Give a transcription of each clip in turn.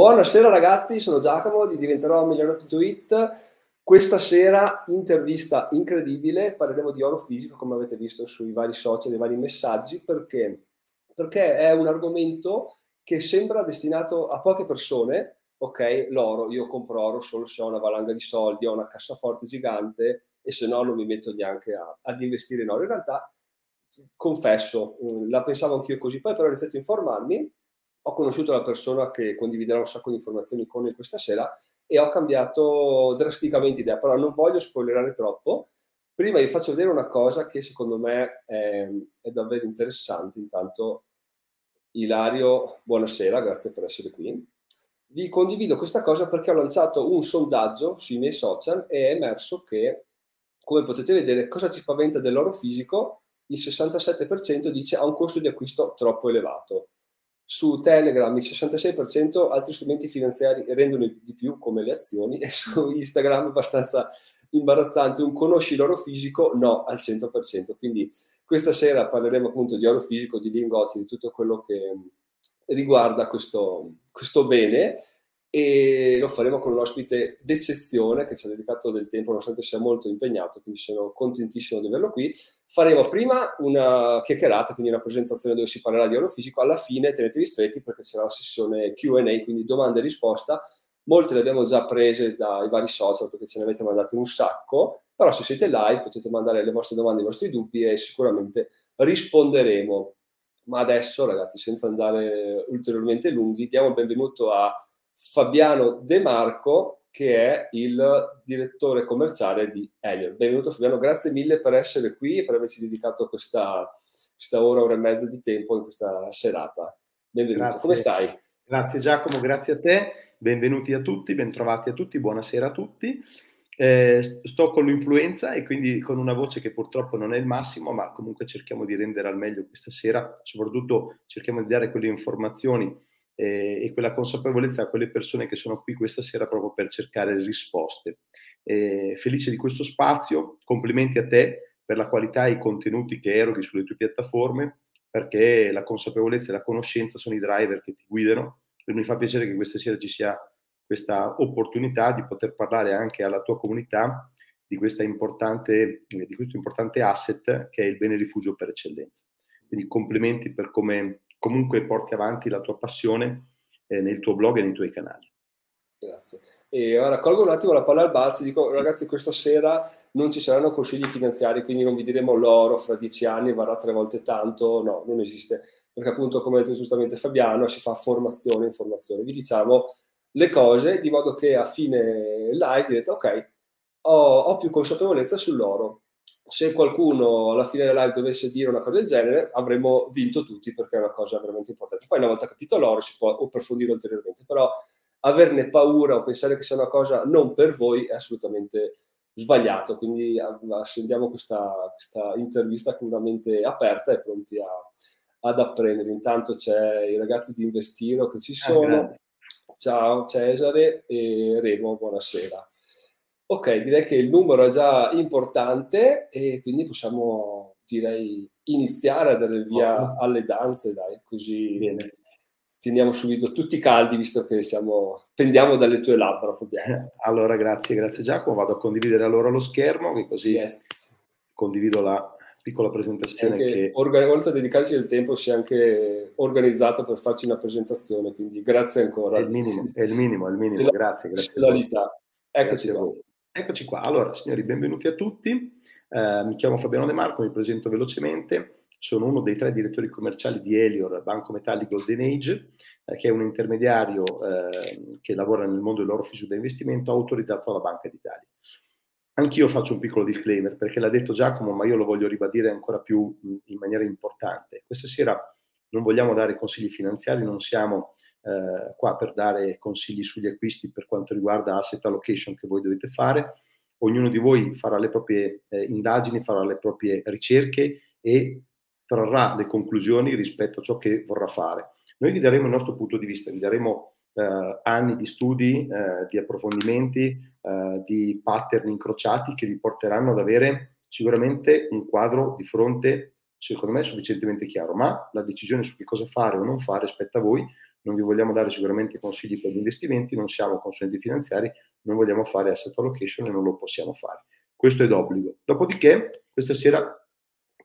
Buonasera ragazzi, sono Giacomo di diventerò milionario.it. Questa sera intervista incredibile, parleremo di oro fisico come avete visto sui vari social, nei vari messaggi, perché? Perché è un argomento che sembra destinato a poche persone, ok, l'oro, io compro oro solo se ho una valanga di soldi, ho una cassaforte gigante e se no non mi metto neanche a, ad investire in oro. In realtà, confesso, la pensavo anch'io così, poi però ho iniziato a informarmi ho conosciuto la persona che condividerà un sacco di informazioni con noi questa sera e ho cambiato drasticamente idea, però non voglio spoilerare troppo. Prima vi faccio vedere una cosa che secondo me è, è davvero interessante. Intanto, Ilario, buonasera, grazie per essere qui. Vi condivido questa cosa perché ho lanciato un sondaggio sui miei social e è emerso che, come potete vedere, cosa ci spaventa dell'oro fisico? Il 67% dice ha un costo di acquisto troppo elevato su Telegram il 66%, altri strumenti finanziari rendono di più come le azioni e su Instagram abbastanza imbarazzante, un conosci l'oro fisico? No, al 100%. Quindi questa sera parleremo appunto di oro fisico, di lingotti, di tutto quello che riguarda questo, questo bene e lo faremo con un ospite d'eccezione che ci ha dedicato del tempo nonostante sia molto impegnato, quindi sono contentissimo di averlo qui. Faremo prima una chiacchierata, quindi una presentazione dove si parlerà di oro fisico, alla fine tenetevi stretti perché c'è la sessione Q&A, quindi domande e risposta. Molte le abbiamo già prese dai vari social perché ce ne avete mandate un sacco, però se siete live potete mandare le vostre domande, i vostri dubbi e sicuramente risponderemo. Ma adesso ragazzi, senza andare ulteriormente lunghi, diamo il benvenuto a Fabiano De Marco, che è il direttore commerciale di Elliot. Benvenuto Fabiano, grazie mille per essere qui e per averci dedicato questa, questa ora, ora e mezza di tempo in questa serata. Benvenuto, grazie. come stai? Grazie Giacomo, grazie a te, benvenuti a tutti, bentrovati a tutti, buonasera a tutti. Eh, sto con l'influenza e quindi con una voce che purtroppo non è il massimo, ma comunque cerchiamo di rendere al meglio questa sera, soprattutto cerchiamo di dare quelle informazioni eh, e quella consapevolezza a quelle persone che sono qui questa sera proprio per cercare risposte. Eh, felice di questo spazio, complimenti a te per la qualità e i contenuti che eroghi sulle tue piattaforme, perché la consapevolezza e la conoscenza sono i driver che ti guidano e mi fa piacere che questa sera ci sia questa opportunità di poter parlare anche alla tua comunità di, di questo importante asset che è il bene rifugio per eccellenza. Quindi complimenti per come comunque porti avanti la tua passione eh, nel tuo blog e nei tuoi canali. Grazie. E ora colgo un attimo la palla al balzo e dico ragazzi questa sera non ci saranno consigli finanziari, quindi non vi diremo l'oro fra dieci anni varrà tre volte tanto, no, non esiste, perché appunto come ha detto giustamente Fabiano si fa formazione, informazione, vi diciamo le cose di modo che a fine live direte ok, ho, ho più consapevolezza sull'oro, se qualcuno alla fine della live dovesse dire una cosa del genere, avremmo vinto tutti perché è una cosa veramente importante. Poi una volta capito l'oro si può approfondire ulteriormente, però averne paura o pensare che sia una cosa non per voi è assolutamente sbagliato. Quindi accendiamo questa, questa intervista con una mente aperta e pronti a, ad apprendere. Intanto c'è i ragazzi di Investiro che ci ah, sono. Ah, Ciao Cesare e Remo, buonasera. Ok, direi che il numero è già importante e quindi possiamo, direi, iniziare a dare via alle danze, dai, così Bene. teniamo subito tutti caldi visto che siamo, pendiamo dalle tue labbra, Fabiano. Allora, grazie, grazie Giacomo. Vado a condividere allora lo schermo, che così yes. condivido la piccola presentazione. Che... Organ- oltre a dedicarci del tempo, si è anche organizzato per farci una presentazione, quindi grazie ancora. È il minimo, è il minimo, è il minimo. grazie, grazie. Eccoci qua. Eccoci qua. Allora, signori, benvenuti a tutti. Eh, mi chiamo Fabiano De Marco, mi presento velocemente. Sono uno dei tre direttori commerciali di Elior, Banco Metallico Golden Age, eh, che è un intermediario eh, che lavora nel mondo dell'oro fisico da investimento autorizzato dalla Banca d'Italia. Anch'io faccio un piccolo disclaimer perché l'ha detto Giacomo, ma io lo voglio ribadire ancora più in maniera importante. Questa sera non vogliamo dare consigli finanziari, non siamo eh, qua per dare consigli sugli acquisti per quanto riguarda asset allocation che voi dovete fare. Ognuno di voi farà le proprie eh, indagini, farà le proprie ricerche e trarrà le conclusioni rispetto a ciò che vorrà fare. Noi vi daremo il nostro punto di vista, vi daremo eh, anni di studi, eh, di approfondimenti, eh, di pattern incrociati che vi porteranno ad avere sicuramente un quadro di fronte, secondo me, sufficientemente chiaro, ma la decisione su che cosa fare o non fare spetta a voi non vi vogliamo dare sicuramente consigli per gli investimenti, non siamo consulenti finanziari, non vogliamo fare asset allocation e non lo possiamo fare. Questo è d'obbligo. Dopodiché, questa sera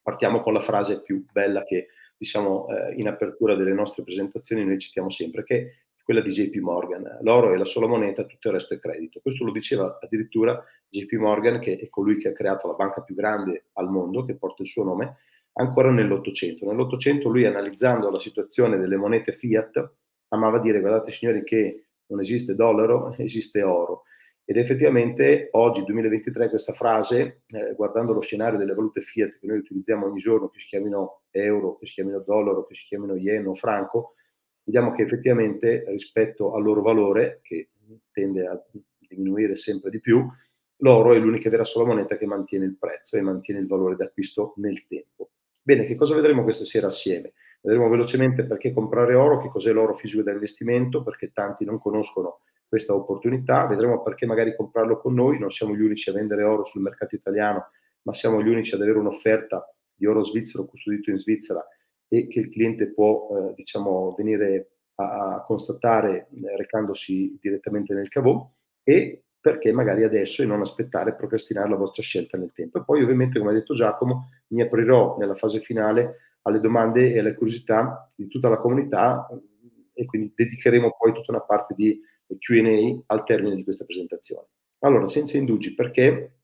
partiamo con la frase più bella che diciamo eh, in apertura delle nostre presentazioni noi citiamo sempre, che è quella di JP Morgan. L'oro è la sola moneta, tutto il resto è credito. Questo lo diceva addirittura JP Morgan, che è colui che ha creato la banca più grande al mondo, che porta il suo nome, ancora nell'Ottocento. Nell'Ottocento lui analizzando la situazione delle monete fiat amava dire guardate signori che non esiste dollaro, esiste oro. Ed effettivamente oggi, 2023, questa frase, eh, guardando lo scenario delle valute fiat che noi utilizziamo ogni giorno, che si chiamino euro, che si chiamino dollaro, che si chiamino yen o franco, vediamo che effettivamente rispetto al loro valore, che tende a diminuire sempre di più, l'oro è l'unica vera sola moneta che mantiene il prezzo e mantiene il valore d'acquisto nel tempo. Bene, che cosa vedremo questa sera assieme? Vedremo velocemente perché comprare oro, che cos'è l'oro fisico da investimento, perché tanti non conoscono questa opportunità, vedremo perché magari comprarlo con noi, non siamo gli unici a vendere oro sul mercato italiano, ma siamo gli unici ad avere un'offerta di oro svizzero custodito in Svizzera e che il cliente può eh, diciamo, venire a, a constatare eh, recandosi direttamente nel cavò e perché magari adesso e non aspettare e procrastinare la vostra scelta nel tempo. E poi ovviamente, come ha detto Giacomo, mi aprirò nella fase finale alle domande e alle curiosità di tutta la comunità e quindi dedicheremo poi tutta una parte di QA al termine di questa presentazione. Allora, senza indugi, perché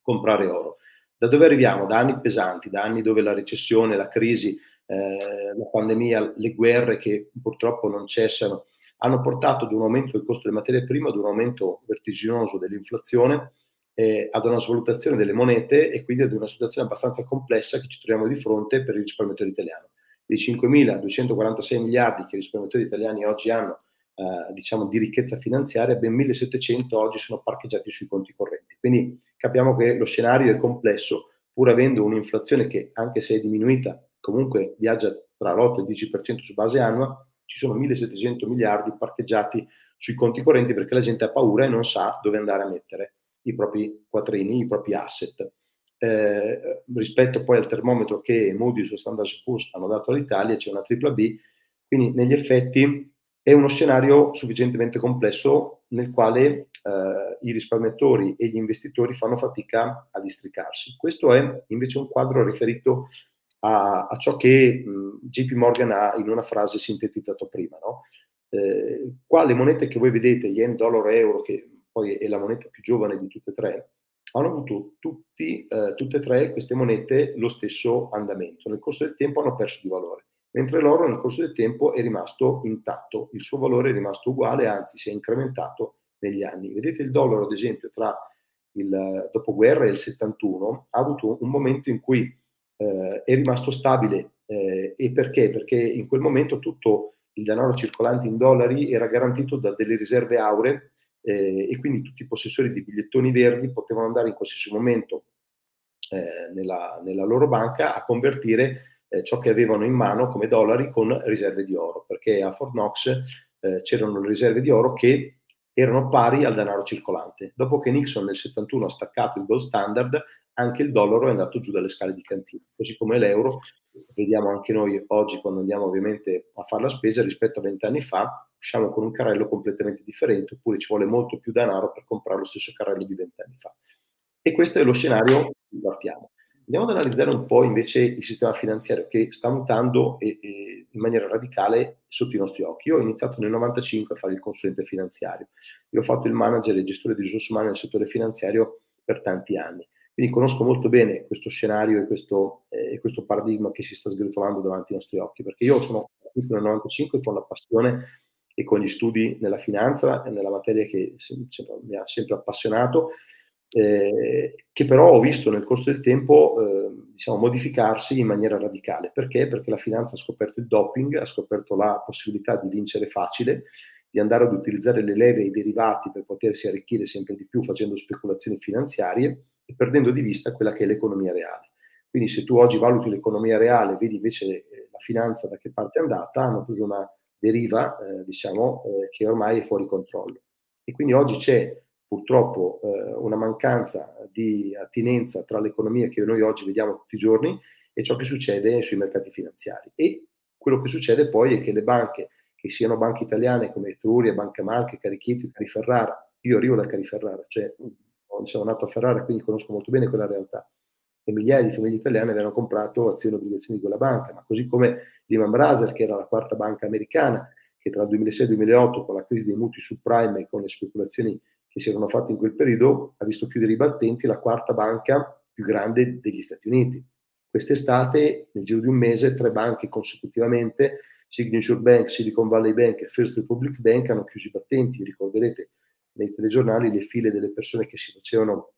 comprare oro? Da dove arriviamo? Da anni pesanti, da anni dove la recessione, la crisi, eh, la pandemia, le guerre che purtroppo non cessano, hanno portato ad un aumento del costo delle materie prime, ad un aumento vertiginoso dell'inflazione, eh, ad una svalutazione delle monete e quindi ad una situazione abbastanza complessa che ci troviamo di fronte per il risparmiatore italiano. Dei 5.246 miliardi che i risparmiatori italiani oggi hanno eh, diciamo, di ricchezza finanziaria, ben 1700 oggi sono parcheggiati sui conti correnti. Quindi capiamo che lo scenario è complesso, pur avendo un'inflazione che, anche se è diminuita, comunque viaggia tra l'8 e il 10% su base annua, ci sono 1700 miliardi parcheggiati sui conti correnti perché la gente ha paura e non sa dove andare a mettere i propri quattrini, i propri asset. Eh, rispetto poi al termometro che Moody's o Standard Poor's hanno dato all'Italia, c'è una tripla B, quindi negli effetti è uno scenario sufficientemente complesso nel quale eh, i risparmiatori e gli investitori fanno fatica a districarsi. Questo è invece un quadro riferito a, a ciò che mh, JP Morgan ha in una frase sintetizzato prima. No? Eh, qua le monete che voi vedete, yen, dollaro, euro, che poi è la moneta più giovane di tutte e tre, hanno avuto tutti, eh, tutte e tre queste monete lo stesso andamento. Nel corso del tempo hanno perso di valore mentre l'oro nel corso del tempo è rimasto intatto, il suo valore è rimasto uguale, anzi si è incrementato negli anni. Vedete il dollaro, ad esempio, tra il dopoguerra e il 71 ha avuto un momento in cui eh, è rimasto stabile eh, e perché? Perché in quel momento tutto il denaro circolante in dollari era garantito da delle riserve auree eh, e quindi tutti i possessori di bigliettoni verdi potevano andare in qualsiasi momento eh, nella, nella loro banca a convertire eh, ciò che avevano in mano come dollari con riserve di oro, perché a Fort Knox eh, c'erano le riserve di oro che erano pari al denaro circolante. Dopo che Nixon nel 71 ha staccato il gold standard, anche il dollaro è andato giù dalle scale di cantina, così come l'euro, vediamo anche noi oggi quando andiamo ovviamente a fare la spesa rispetto a vent'anni fa, usciamo con un carrello completamente differente, oppure ci vuole molto più denaro per comprare lo stesso carrello di vent'anni fa. E questo è lo scenario in cui partiamo. Andiamo ad analizzare un po' invece il sistema finanziario che sta mutando e, e in maniera radicale sotto i nostri occhi. Io ho iniziato nel 95 a fare il consulente finanziario. Io ho fatto il manager e gestore di risorse umane nel settore finanziario per tanti anni. Quindi conosco molto bene questo scenario e questo, eh, questo paradigma che si sta sgretolando davanti ai nostri occhi, perché io sono partito nel 95 con la passione e con gli studi nella finanza e nella materia che mi ha sempre appassionato eh, che però ho visto nel corso del tempo eh, diciamo, modificarsi in maniera radicale. Perché? Perché la finanza ha scoperto il doping, ha scoperto la possibilità di vincere facile, di andare ad utilizzare le leve e i derivati per potersi arricchire sempre di più facendo speculazioni finanziarie e perdendo di vista quella che è l'economia reale. Quindi se tu oggi valuti l'economia reale e vedi invece eh, la finanza da che parte è andata, hanno preso una deriva, eh, diciamo, eh, che ormai è fuori controllo. E quindi oggi c'è purtroppo eh, una mancanza di attinenza tra l'economia che noi oggi vediamo tutti i giorni e ciò che succede sui mercati finanziari. E quello che succede poi è che le banche che siano banche italiane come Etruria, Banca Marche, Carichietti, Cariferrara. Io arrivo da Cariferrara, cioè sono nato a Ferrara, quindi conosco molto bene quella realtà. E migliaia di famiglie italiane avevano comprato azioni e obbligazioni di quella banca, ma così come Lehman Brothers, che era la quarta banca americana, che tra il 2006 e il 2008, con la crisi dei mutui subprime e con le speculazioni che si erano fatte in quel periodo, ha visto chiudere i battenti la quarta banca più grande degli Stati Uniti. Quest'estate, nel giro di un mese, tre banche consecutivamente, Signature Bank, Silicon Valley Bank e First Republic Bank, hanno chiuso i battenti. Ricorderete nei telegiornali le file delle persone che si facevano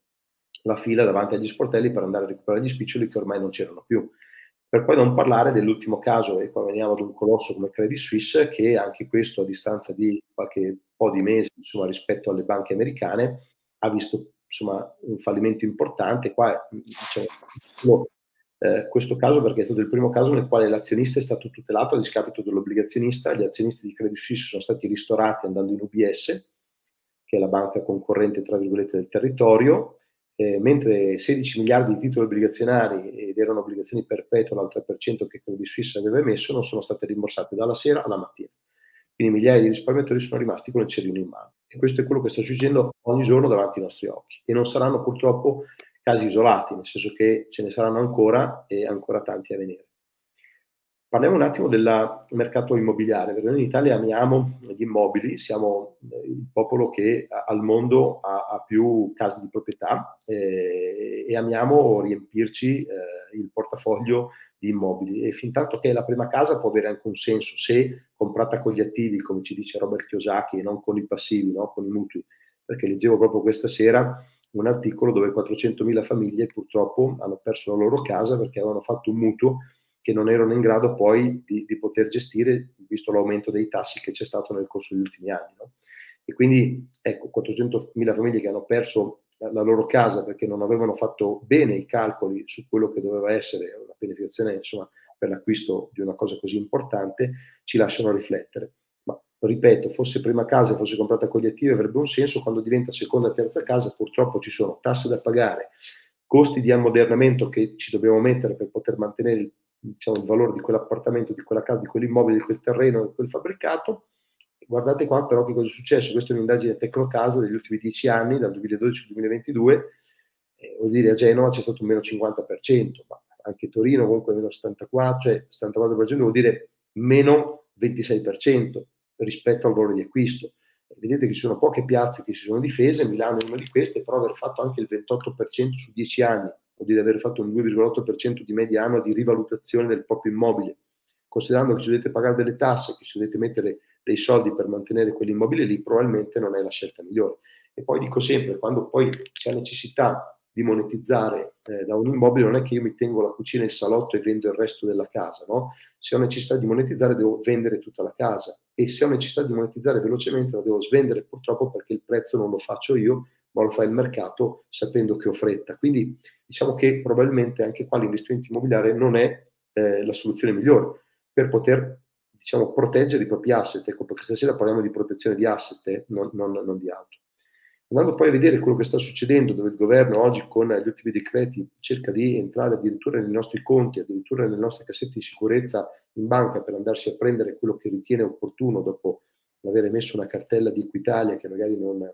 la fila davanti agli sportelli per andare a recuperare gli spiccioli che ormai non c'erano più. Per poi non parlare dell'ultimo caso, e qua veniamo ad un colosso come Credit Suisse, che anche questo a distanza di qualche po' di mesi insomma, rispetto alle banche americane ha visto insomma, un fallimento importante. Qua diciamo, eh, questo caso perché è stato il primo caso nel quale l'azionista è stato tutelato a discapito dell'obbligazionista. Gli azionisti di Credit Suisse sono stati ristorati andando in UBS, che è la banca concorrente tra virgolette del territorio, eh, mentre 16 miliardi di titoli obbligazionari ed erano obbligazioni perpetue al 3% che Credit Suisse aveva emesso non sono state rimborsate dalla sera alla mattina. Quindi migliaia di risparmiatori sono rimasti con il cerino in mano. E questo è quello che sta succedendo ogni giorno davanti ai nostri occhi. E non saranno purtroppo casi isolati, nel senso che ce ne saranno ancora e ancora tanti a venire. Parliamo un attimo del mercato immobiliare, perché noi in Italia amiamo gli immobili, siamo eh, il popolo che al mondo ha, ha più case di proprietà eh, e amiamo riempirci eh, il portafoglio di immobili e fin tanto che la prima casa può avere anche un senso se comprata con gli attivi, come ci dice Robert Kiyosaki, e non con i passivi, no? con i mutui, perché leggevo proprio questa sera un articolo dove 400.000 famiglie purtroppo hanno perso la loro casa perché avevano fatto un mutuo che non erano in grado poi di, di, poter gestire, visto l'aumento dei tassi che c'è stato nel corso degli ultimi anni. No? E quindi, ecco, 400.000 famiglie che hanno perso la, loro casa perché non avevano fatto bene i calcoli su quello che doveva essere una pianificazione, insomma, per l'acquisto di una cosa così importante, ci lasciano riflettere. Ma, ripeto, fosse prima casa, fosse comprata con gli attivi, avrebbe un senso, quando diventa seconda terza casa, purtroppo ci sono tasse da pagare, costi di ammodernamento che ci dobbiamo mettere per poter mantenere il diciamo, il valore di quell'appartamento, di quella casa, di quell'immobile, di quel terreno, di quel fabbricato. Guardate qua però che cosa è successo. Questa è un'indagine Tecnocasa degli ultimi dieci anni, dal 2012 al 2022. Eh, vuol dire a Genova c'è stato un meno 50%, ma anche Torino comunque meno 74%, cioè 74% vuol dire meno 26% rispetto al valore di acquisto. Vedete che ci sono poche piazze che si sono difese, Milano è una di queste, però aver fatto anche il 28% su 10 anni vuol dire aver fatto un 2,8% di media annua di rivalutazione del proprio immobile. Considerando che ci dovete pagare delle tasse, che ci dovete mettere dei soldi per mantenere quell'immobile lì, probabilmente non è la scelta migliore. E poi dico sempre, quando poi c'è necessità di monetizzare eh, da un immobile, non è che io mi tengo la cucina e il salotto e vendo il resto della casa, no? Se ho necessità di monetizzare devo vendere tutta la casa e se ho necessità di monetizzare velocemente la devo svendere purtroppo perché il prezzo non lo faccio io, ma lo fa il mercato sapendo che ho fretta. Quindi diciamo che probabilmente anche qua l'investimento immobiliare non è eh, la soluzione migliore per poter diciamo, proteggere i propri asset. Ecco, perché stasera parliamo di protezione di asset, eh, non, non, non di altro. Andando poi a vedere quello che sta succedendo, dove il governo oggi con gli ultimi decreti cerca di entrare addirittura nei nostri conti, addirittura nelle nostre cassette di sicurezza in banca per andarsi a prendere quello che ritiene opportuno dopo aver emesso una cartella di Equitalia che magari non,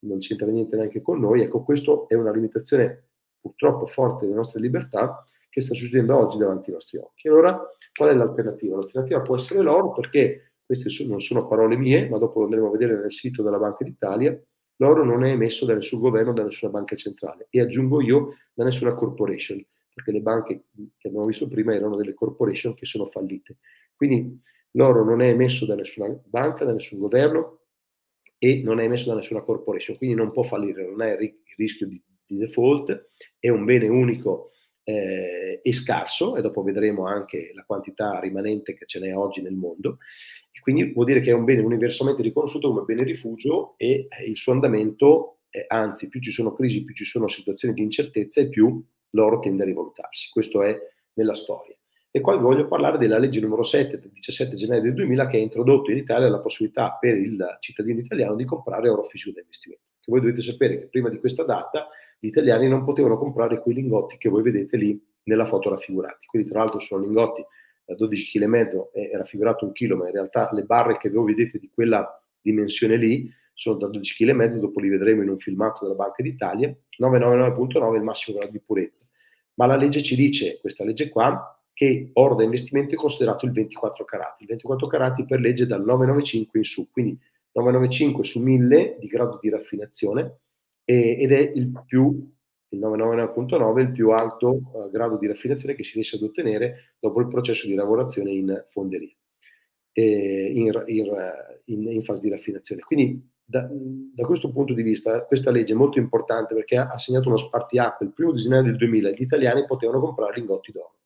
non c'entra niente neanche con noi. Ecco, questo è una limitazione purtroppo forte delle nostre libertà che sta succedendo oggi davanti ai nostri occhi. Allora, qual è l'alternativa? L'alternativa può essere l'oro perché queste non sono parole mie, ma dopo lo andremo a vedere nel sito della Banca d'Italia. L'oro non è emesso da nessun governo, da nessuna banca centrale e aggiungo io da nessuna corporation, perché le banche che abbiamo visto prima erano delle corporation che sono fallite. Quindi l'oro non è emesso da nessuna banca, da nessun governo, e non è emesso da nessuna corporation, quindi non può fallire, non è il rischio di, di default, è un bene unico eh, e scarso, e dopo vedremo anche la quantità rimanente che ce n'è oggi nel mondo, e quindi vuol dire che è un bene universalmente riconosciuto come bene rifugio e il suo andamento, eh, anzi più ci sono crisi, più ci sono situazioni di incertezza e più l'oro tende a rivalutarsi. Questo è nella storia. E poi voglio parlare della legge numero 7 del 17 gennaio del 2000 che ha introdotto in Italia la possibilità per il cittadino italiano di comprare oro fisico da investimento. Che voi dovete sapere che prima di questa data gli italiani non potevano comprare quei lingotti che voi vedete lì nella foto raffigurati. Quindi tra l'altro sono lingotti 12 kg e mezzo è raffigurato un chilo, ma in realtà le barre che voi vedete di quella dimensione lì sono da 12 kg dopo li vedremo in un filmato della Banca d'Italia, 999.9 è il massimo grado di purezza. Ma la legge ci dice, questa legge qua, che oro da investimento è considerato il 24 carati. Il 24 carati per legge dal 995 in su, quindi 995 su 1000 di grado di raffinazione ed è il più il 999.9 è il più alto uh, grado di raffinazione che si riesce ad ottenere dopo il processo di lavorazione in fonderia, eh, in, in, in, fase di raffinazione. Quindi da, da, questo punto di vista questa legge è molto importante perché ha, ha segnato uno spartiacque. Il primo di gennaio del 2000 gli italiani potevano comprare lingotti d'oro.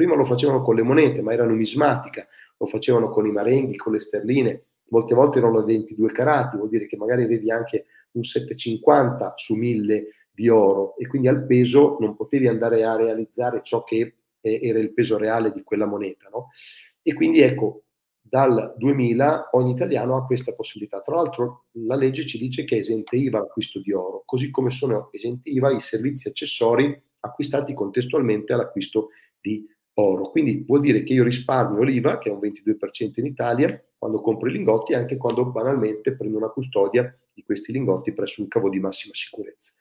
Prima lo facevano con le monete, ma era numismatica, lo facevano con i marenghi, con le sterline, molte volte erano 22 carati, vuol dire che magari avevi anche un 750 su 1000 di oro e quindi al peso non potevi andare a realizzare ciò che era il peso reale di quella moneta. No? E quindi ecco, dal 2000 ogni italiano ha questa possibilità. Tra l'altro la legge ci dice che è esente IVA l'acquisto di oro, così come sono esenti IVA i servizi accessori acquistati contestualmente all'acquisto di oro. Quindi vuol dire che io risparmio l'IVA, che è un 22% in Italia, quando compro i lingotti, anche quando banalmente prendo una custodia di questi lingotti presso un cavo di massima sicurezza.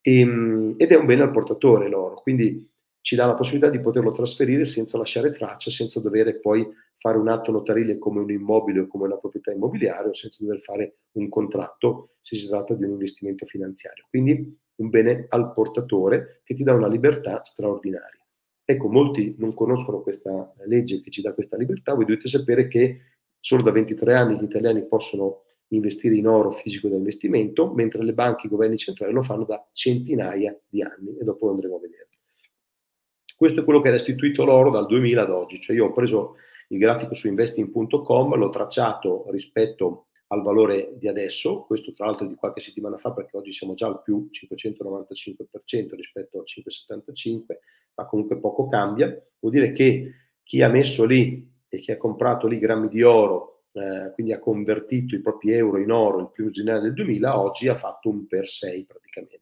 E, ehm, ed è un bene al portatore l'oro, quindi ci dà la possibilità di poterlo trasferire senza lasciare traccia, senza dover poi fare un atto notarile come un immobile o come una proprietà immobiliare o senza dover fare un contratto se si tratta di un investimento finanziario. Quindi un bene al portatore che ti dà una libertà straordinaria. Ecco, molti non conoscono questa legge che ci dà questa libertà, voi dovete sapere che solo da 23 anni gli italiani possono investire in oro fisico da investimento, mentre le banche i governi centrali lo fanno da centinaia di anni e dopo lo andremo a vedere. Questo è quello che ha restituito l'oro dal 2000 ad oggi, cioè io ho preso il grafico su investing.com, l'ho tracciato rispetto al valore di adesso, questo tra l'altro di qualche settimana fa perché oggi siamo già al più 595% rispetto al 575, ma comunque poco cambia, vuol dire che chi ha messo lì e chi ha comprato lì grammi di oro eh, quindi ha convertito i propri euro in oro il primo gennaio del 2000, oggi ha fatto un per 6 praticamente.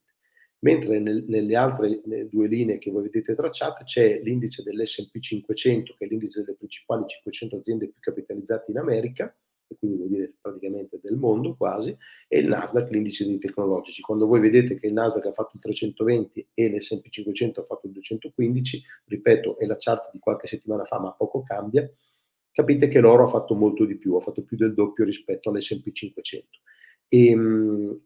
Mentre nel, nelle altre due linee che voi vedete tracciate c'è l'indice dell'S&P 500, che è l'indice delle principali 500 aziende più capitalizzate in America, e quindi vuol dire praticamente del mondo quasi, e il Nasdaq, l'indice dei tecnologici. Quando voi vedete che il Nasdaq ha fatto il 320 e l'S&P 500 ha fatto il 215, ripeto, è la chart di qualche settimana fa, ma poco cambia, capite che l'oro ha fatto molto di più, ha fatto più del doppio rispetto all'S&P 500. E,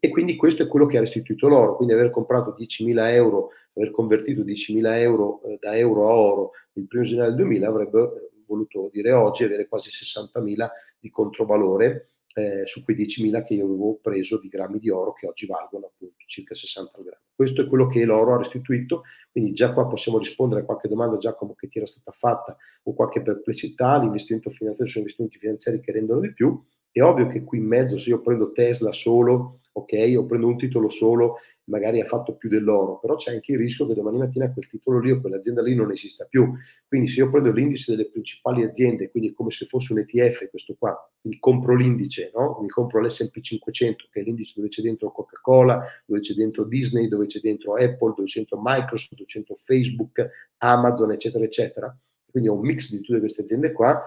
e, quindi questo è quello che ha restituito l'oro, quindi aver comprato 10.000 euro, aver convertito 10.000 euro eh, da euro a oro il primo gennaio del 2000 avrebbe eh, voluto dire oggi avere quasi 60.000 di controvalore eh, su quei 10.000 che io avevo preso di grammi di oro che oggi valgono appunto circa 60 grammi. Questo è quello che l'oro ha restituito, quindi già qua possiamo rispondere a qualche domanda Giacomo che ti era stata fatta o qualche perplessità, l'investimento finanziario sono investimenti finanziari che rendono di più, è ovvio che qui in mezzo se io prendo Tesla solo ok, o prendo un titolo solo, magari ha fatto più dell'oro, però c'è anche il rischio che domani mattina quel titolo lì o quell'azienda lì non esista più. Quindi se io prendo l'indice delle principali aziende, quindi come se fosse un ETF questo qua, quindi compro l'indice, no? mi compro l'S&P 500, che è l'indice dove c'è dentro Coca-Cola, dove c'è dentro Disney, dove c'è dentro Apple, dove c'è dentro Microsoft, dove c'è dentro Facebook, Amazon, eccetera, eccetera. Quindi è un mix di tutte queste aziende qua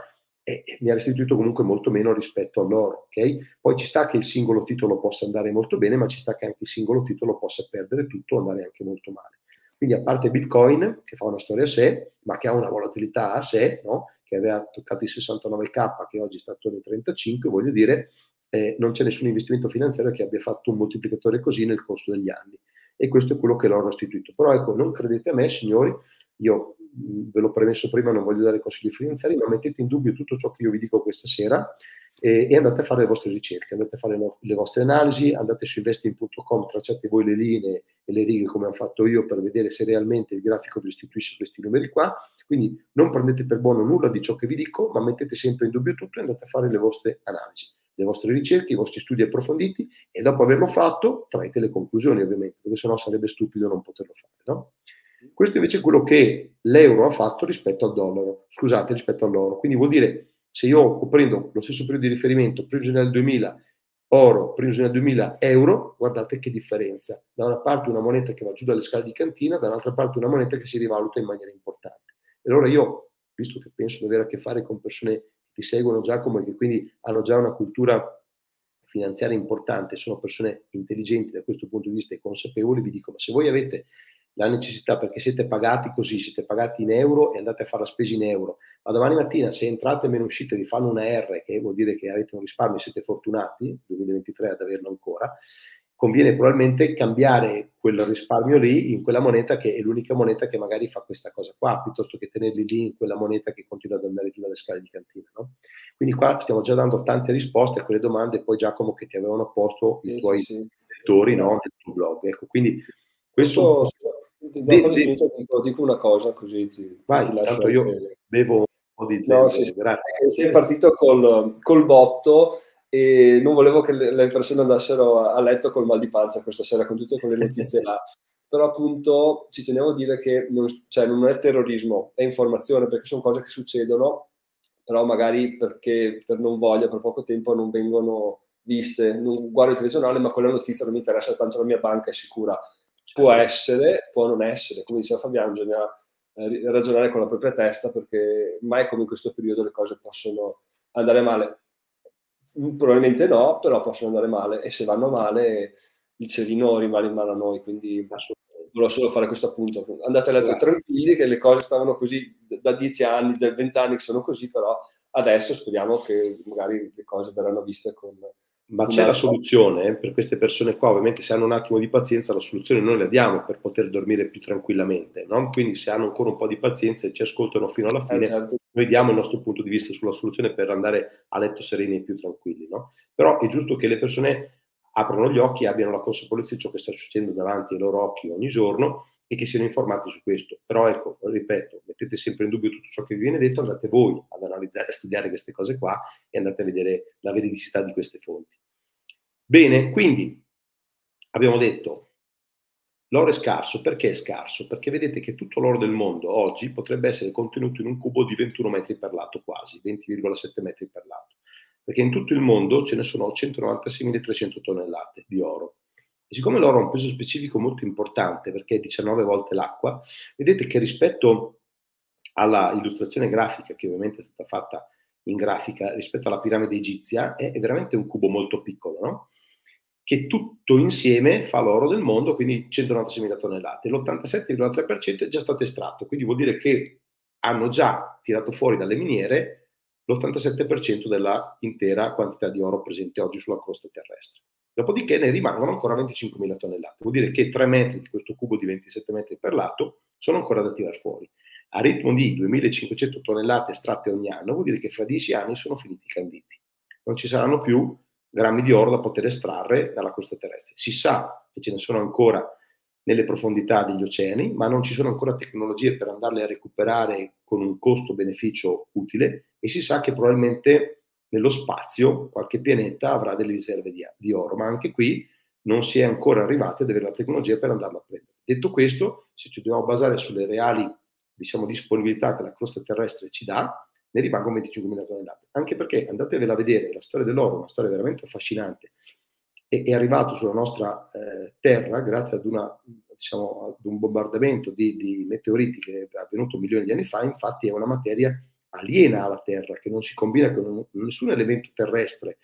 e mi ha restituito comunque molto meno rispetto all'oro. Okay? Poi ci sta che il singolo titolo possa andare molto bene, ma ci sta che anche il singolo titolo possa perdere tutto o andare anche molto male. Quindi a parte Bitcoin, che fa una storia a sé, ma che ha una volatilità a sé, no? che aveva toccato i 69k, che oggi sta attorno ai 35, voglio dire, eh, non c'è nessun investimento finanziario che abbia fatto un moltiplicatore così nel corso degli anni. E questo è quello che l'ho restituito. Però ecco, non credete a me, signori, io ve l'ho premesso prima, non voglio dare consigli finanziari, ma mettete in dubbio tutto ciò che io vi dico questa sera e, e andate a fare le vostre ricerche, andate a fare le, le vostre analisi, andate su investing.com, tracciate voi le linee e le righe come ho fatto io per vedere se realmente il grafico vi restituisce questi numeri qua. Quindi non prendete per buono nulla di ciò che vi dico, ma mettete sempre in dubbio tutto e andate a fare le vostre analisi, le vostre ricerche, i vostri studi approfonditi e dopo averlo fatto traete le conclusioni ovviamente, perché sennò sarebbe stupido non poterlo fare. No? Questo invece è quello che l'euro ha fatto rispetto al dollaro, scusate, rispetto all'oro. Quindi vuol dire, se io prendo lo stesso periodo di riferimento, primo gennaio 2000, oro, primo gennaio 2000, euro, guardate che differenza. Da una parte una moneta che va giù dalle scale di cantina, dall'altra parte una moneta che si rivaluta in maniera importante. E allora io visto che penso di avere a che fare con persone che ti seguono Giacomo e che quindi hanno già una cultura finanziaria importante, sono persone intelligenti da questo punto di vista e consapevoli, vi dico, ma se voi avete la necessità perché siete pagati così, siete pagati in euro e andate a fare la spesa in euro, ma domani mattina se entrate e meno uscite vi fanno una R, che vuol dire che avete un risparmio e siete fortunati, 2023 ad averlo ancora, conviene probabilmente cambiare quel risparmio lì in quella moneta che è l'unica moneta che magari fa questa cosa qua, piuttosto che tenerli lì in quella moneta che continua ad andare giù dalle scale di cantina. No? Quindi qua stiamo già dando tante risposte a quelle domande, poi Giacomo che ti avevano posto sì, i tuoi sì, lettori sì. no? nel tuo blog. Ecco, quindi questo... Di, di, di, dico, dico, una cosa così ti, vai, ti lascio io bevo un po' di zero, no, sì, grazie. Sei partito col, col botto e non volevo che le, le persone andassero a, letto col mal di panza questa sera con tutte quelle notizie là. Però appunto ci tenevo a dire che non, cioè, non è terrorismo, è informazione perché sono cose che succedono, però magari perché per non voglia, per poco tempo non vengono viste. Non guardo il telegiornale, ma quella notizia non mi interessa tanto, la mia banca è sicura. Può essere, può non essere. Come diceva Fabiano, bisogna eh, ragionare con la propria testa perché mai come in questo periodo le cose possono andare male Probabilmente no, però possono andare male e se vanno male il cerino rimane in mano a noi, quindi volevo solo fare questo appunto. Andate a letto Grazie. tranquilli che le cose stavano così da dieci anni, da vent'anni che sono così, però adesso speriamo che magari le cose verranno viste con, ma c'è la soluzione eh, per queste persone qua, ovviamente se hanno un attimo di pazienza la soluzione noi la diamo per poter dormire più tranquillamente, no? quindi se hanno ancora un po' di pazienza e ci ascoltano fino alla fine, eh certo. noi diamo il nostro punto di vista sulla soluzione per andare a letto sereni e più tranquilli. No? Però è giusto che le persone aprano gli occhi, abbiano la consapevolezza di ciò che sta succedendo davanti ai loro occhi ogni giorno e che siano informati su questo. Però ecco, ripeto, mettete sempre in dubbio tutto ciò che vi viene detto, andate voi ad analizzare, a studiare queste cose qua e andate a vedere la veridicità di queste fonti. Bene, quindi abbiamo detto l'oro è scarso, perché è scarso? Perché vedete che tutto l'oro del mondo oggi potrebbe essere contenuto in un cubo di 21 metri per lato quasi, 20,7 metri per lato, perché in tutto il mondo ce ne sono 196.300 tonnellate di oro e siccome l'oro ha un peso specifico molto importante, perché è 19 volte l'acqua, vedete che rispetto alla illustrazione grafica, che ovviamente è stata fatta in grafica, rispetto alla piramide egizia, è, è veramente un cubo molto piccolo, no? che tutto insieme fa l'oro del mondo, quindi 196.000 tonnellate. L'87,3% è già stato estratto, quindi vuol dire che hanno già tirato fuori dalle miniere l'87% della intera quantità di oro presente oggi sulla crosta terrestre. Dopodiché ne rimangono ancora 25.000 tonnellate. Vuol dire che 3 metri di questo cubo di 27 metri per lato sono ancora da tirare fuori. A ritmo di 2.500 tonnellate estratte ogni anno, vuol dire che fra 10 anni sono finiti i canditi. Non ci saranno più grammi di oro da poter estrarre dalla costa terrestre. Si sa che ce ne sono ancora nelle profondità degli oceani, ma non ci sono ancora tecnologie per andarle a recuperare con un costo-beneficio utile e si sa che probabilmente nello spazio qualche pianeta avrà delle riserve di, di, oro, ma anche qui non si è ancora arrivati ad avere la tecnologia per andarlo a prendere. Detto questo, se ci dobbiamo basare sulle reali diciamo, disponibilità che la crosta terrestre ci dà, ne rimangono 25.000 tonnellate. Anche perché andatevela a vedere, la storia dell'oro è una storia veramente affascinante. E, è arrivato sulla nostra eh, terra grazie ad, una, diciamo, ad un bombardamento di, di meteoriti che è avvenuto milioni di anni fa, infatti è una materia aliena alla Terra, che non si combina con nessun elemento terrestre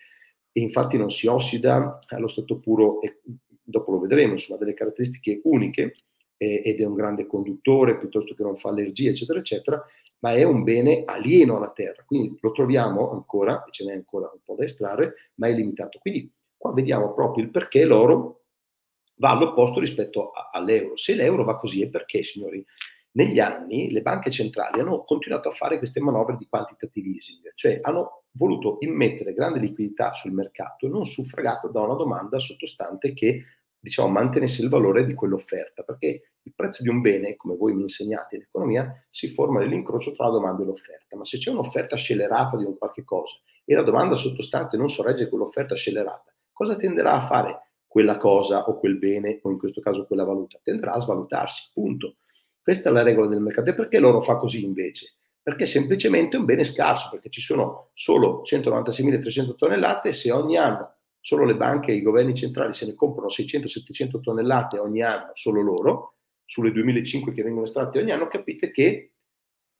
e infatti non si ossida allo stato puro e dopo lo vedremo, insomma, delle caratteristiche uniche eh, ed è un grande conduttore piuttosto che non fa allergie, eccetera, eccetera, ma è un bene alieno alla Terra, quindi lo troviamo ancora, e ce n'è ancora un po' da estrarre, ma è limitato. Quindi qua vediamo proprio il perché l'oro va all'opposto rispetto a, all'euro. Se l'euro va così è perché, signori, negli anni le banche centrali hanno continuato a fare queste manovre di quantitative easing, cioè hanno voluto immettere grande liquidità sul mercato non suffragata da una domanda sottostante che diciamo, mantenesse il valore di quell'offerta, perché il prezzo di un bene, come voi mi insegnate in economia, si forma nell'incrocio tra la domanda e l'offerta, ma se c'è un'offerta scelerata di un qualche cosa e la domanda sottostante non sorregge quell'offerta scelerata, cosa tenderà a fare quella cosa o quel bene, o in questo caso quella valuta? Tenderà a svalutarsi, punto. Questa è la regola del mercato. E perché loro fa così invece? Perché semplicemente è un bene scarso, perché ci sono solo 196.300 tonnellate e se ogni anno solo le banche e i governi centrali se ne comprano 600-700 tonnellate ogni anno, solo loro, sulle 2005 che vengono estratte ogni anno, capite che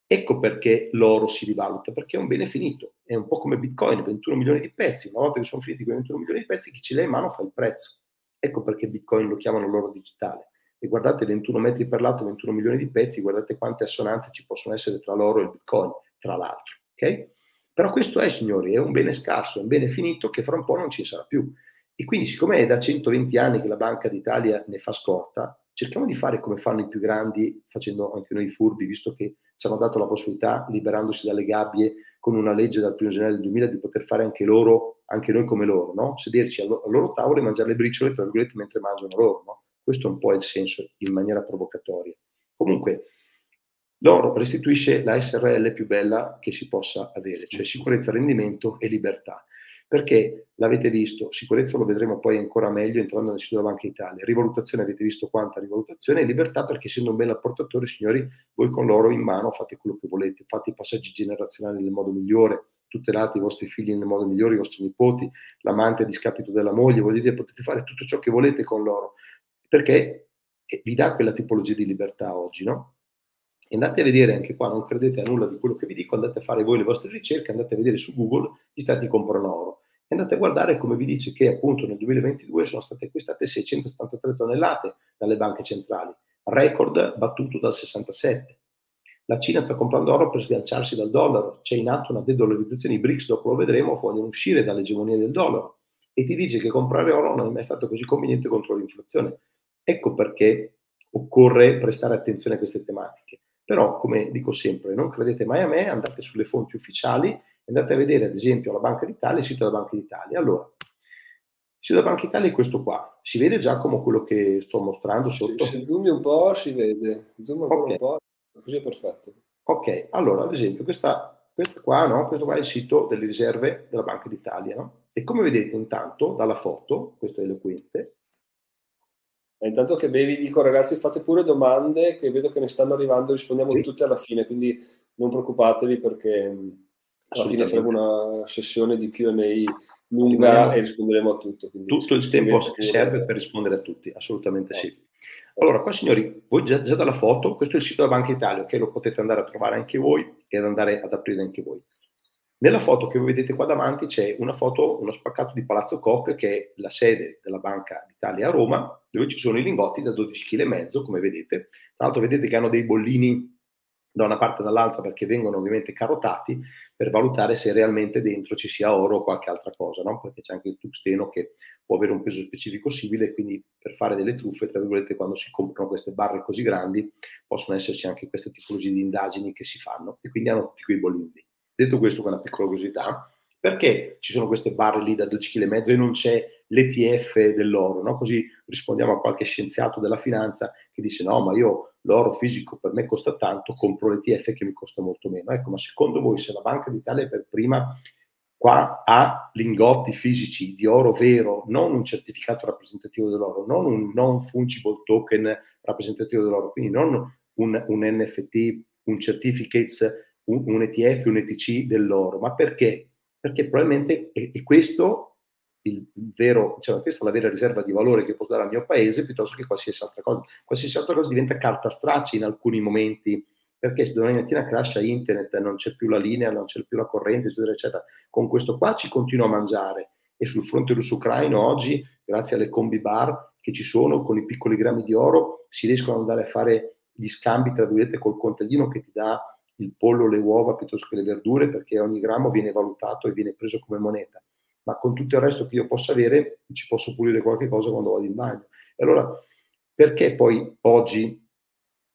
Ecco perché l'oro si rivaluta, perché è un bene finito, è un po' come Bitcoin, 21 milioni di pezzi, una volta che sono finiti quei 21 milioni di pezzi, chi ce l'ha in mano fa il prezzo. Ecco perché Bitcoin lo chiamano l'oro digitale. E guardate 21 metri per lato, 21 milioni di pezzi, guardate quante assonanze ci possono essere tra l'oro e il Bitcoin, tra l'altro. Okay? Però questo è, signori, è un bene scarso, è un bene finito che fra un po' non ci sarà più. E quindi, siccome è da 120 anni che la Banca d'Italia ne fa scorta, cerchiamo di fare come fanno i più grandi, facendo anche noi furbi, visto che ci hanno dato la possibilità, liberandosi dalle gabbie, con una legge dal 1 gennaio del 2000, di poter fare anche loro, anche noi come loro, no? sederci al loro tavolo e mangiare le briciole, tra virgolette, mentre mangiano loro. No? Questo è un po' il senso, in maniera provocatoria. Comunque, l'oro restituisce la SRL più bella che si possa avere, cioè sicurezza, rendimento e libertà. Perché l'avete visto, sicurezza lo vedremo poi ancora meglio entrando nel sito della Banca Italia, rivalutazione avete visto quanta rivalutazione? E libertà perché essendo un bel apportatore signori voi con l'oro in mano fate quello che volete, fate i passaggi generazionali nel modo migliore, tutelate i vostri figli nel modo migliore, i vostri nipoti, l'amante a discapito della moglie, voglio dire potete fare tutto ciò che volete con l'oro perché vi dà quella tipologia di libertà oggi, no? andate a vedere anche qua, non credete a nulla di quello che vi dico, andate a fare voi le vostre ricerche, andate a vedere su Google gli stati comprano oro e andate a guardare come vi dice che appunto nel 2022 sono state acquistate 673 tonnellate dalle banche centrali, record battuto dal 67. La Cina sta comprando oro per sganciarsi dal dollaro, c'è in atto una de-dollarizzazione, i BRICS dopo lo vedremo, vogliono uscire dall'egemonia del dollaro e ti dice che comprare oro non è mai stato così conveniente contro l'inflazione. Ecco perché occorre prestare attenzione a queste tematiche. Però, come dico sempre, non credete mai a me, andate sulle fonti ufficiali andate a vedere ad esempio la Banca d'Italia, il sito della Banca d'Italia. Allora, il sito della Banca d'Italia è questo qua. Si vede già come quello che sto mostrando sotto? Se, se zoomi un po' si vede, zoom okay. un po', così è perfetto. Ok, allora ad esempio questa, questa qua, no? questo qua è il sito delle riserve della Banca d'Italia. No? E come vedete intanto dalla foto, questo è eloquente, ma intanto che bevi dico ragazzi fate pure domande che vedo che ne stanno arrivando, rispondiamo sì. tutte alla fine, quindi non preoccupatevi perché alla fine faremo una sessione di Q&A lunga e risponderemo a tutto. Tutto il tempo che serve per rispondere a tutti, assolutamente sì. Allora, qua signori, voi già, già, dalla foto, questo è il sito della Banca Italia, che lo potete andare a trovare anche voi e ad andare ad aprire anche voi. Nella foto che voi vedete qua davanti c'è una foto, uno spaccato di Palazzo Koch, che è la sede della Banca d'Italia a Roma, dove ci sono i lingotti da 12,5 kg, come vedete. Tra l'altro vedete che hanno dei bollini da una parte e dall'altra perché vengono ovviamente carotati per valutare se realmente dentro ci sia oro o qualche altra cosa, no? perché c'è anche il tuxteno che può avere un peso specifico simile, quindi per fare delle truffe, tra virgolette, quando si comprano queste barre così grandi, possono esserci anche queste tipologie di indagini che si fanno e quindi hanno tutti quei bollini. Detto questo, con una piccola curiosità, perché ci sono queste barre lì da 12,5 kg e non c'è l'ETF dell'oro? No? Così rispondiamo a qualche scienziato della finanza che dice no, ma io l'oro fisico per me costa tanto, compro l'ETF che mi costa molto meno. Ecco, ma secondo voi se la Banca d'Italia per prima qua ha lingotti fisici di oro vero, non un certificato rappresentativo dell'oro, non un non fungible token rappresentativo dell'oro, quindi non un, un NFT, un certificates, un, un ETF, un ETC dell'oro, ma perché? perché probabilmente è, è questo il vero, cioè questa è la vera riserva di valore che posso dare al mio paese piuttosto che qualsiasi altra cosa. Qualsiasi altra cosa diventa carta straccia in alcuni momenti, perché se domani mattina crasha internet, non c'è più la linea, non c'è più la corrente, eccetera, eccetera. Con questo qua ci continua a mangiare. E sul fronte russo-ucraino oggi, grazie alle combi bar che ci sono, con i piccoli grammi di oro, si riescono ad andare a fare gli scambi, tra virgolette, col contadino che ti dà il pollo, le uova piuttosto che le verdure, perché ogni grammo viene valutato e viene preso come moneta. Ma con tutto il resto che io possa avere, ci posso pulire qualche cosa quando vado in bagno. E allora, perché poi oggi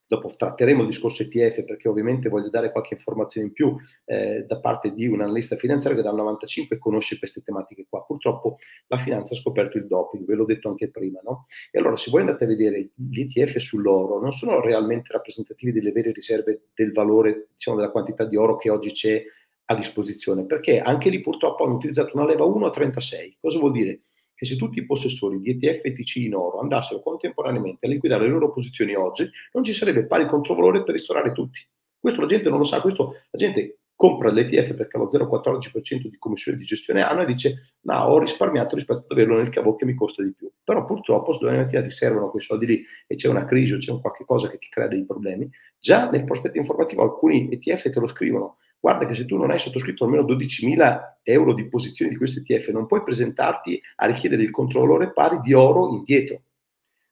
dopo tratteremo il discorso ETF perché ovviamente voglio dare qualche informazione in più eh, da parte di un analista finanziario che dal 95 conosce queste tematiche qua. Purtroppo la finanza ha scoperto il doping, ve l'ho detto anche prima, no? E allora se voi andate a vedere gli ETF sull'oro, non sono realmente rappresentativi delle vere riserve del valore, diciamo della quantità di oro che oggi c'è a disposizione, perché anche lì purtroppo hanno utilizzato una leva 1 a 36. Cosa vuol dire? Che se tutti i possessori di ETF TC in oro andassero contemporaneamente a liquidare le loro posizioni oggi, non ci sarebbe pari controvalore per ristorare tutti. Questo la gente non lo sa, questo la gente compra l'ETF perché ha lo 0,14% di commissione di gestione anno e dice no, ho risparmiato rispetto ad averlo nel cavo che mi costa di più. Però purtroppo se domani mattina ti servono quei soldi lì e c'è una crisi o c'è un qualche cosa che ti crea dei problemi, già nel prospetto informativo alcuni ETF te lo scrivono. Guarda che se tu non hai sottoscritto almeno 12.000 euro di posizioni di questo ETF, non puoi presentarti a richiedere il controllore pari di oro indietro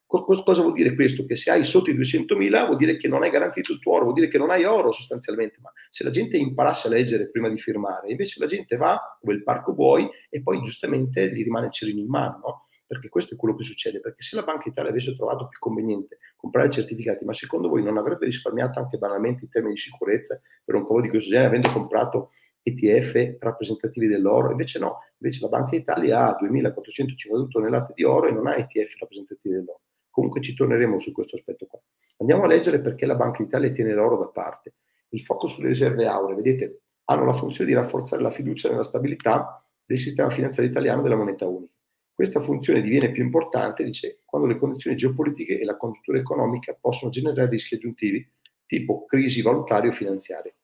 Cosa vuol dire questo? Che se hai sotto i 200.000 vuol dire che non hai garantito il tuo oro, vuol dire che non hai oro sostanzialmente. Ma se la gente imparasse a leggere prima di firmare, invece la gente va il parco buoi e poi giustamente gli rimane il cerino in mano, no? Perché questo è quello che succede. Perché se la Banca Italia avesse trovato più conveniente comprare certificati, ma secondo voi non avrebbe risparmiato anche banalmente in termini di sicurezza per un cavo di questo genere, avendo comprato ETF rappresentativi dell'oro? Invece no, invece la Banca Italia ha 2.452 tonnellate di oro e non ha ETF rappresentativi dell'oro. Comunque ci torneremo su questo aspetto qua. Andiamo a leggere perché la Banca d'Italia tiene l'oro da parte. Il focus sulle riserve auree, vedete, hanno la funzione di rafforzare la fiducia nella stabilità del sistema finanziario italiano della moneta unica. Questa funzione diviene più importante, dice, quando le condizioni geopolitiche e la congiuntura economica possono generare rischi aggiuntivi, tipo crisi valutarie o finanziarie.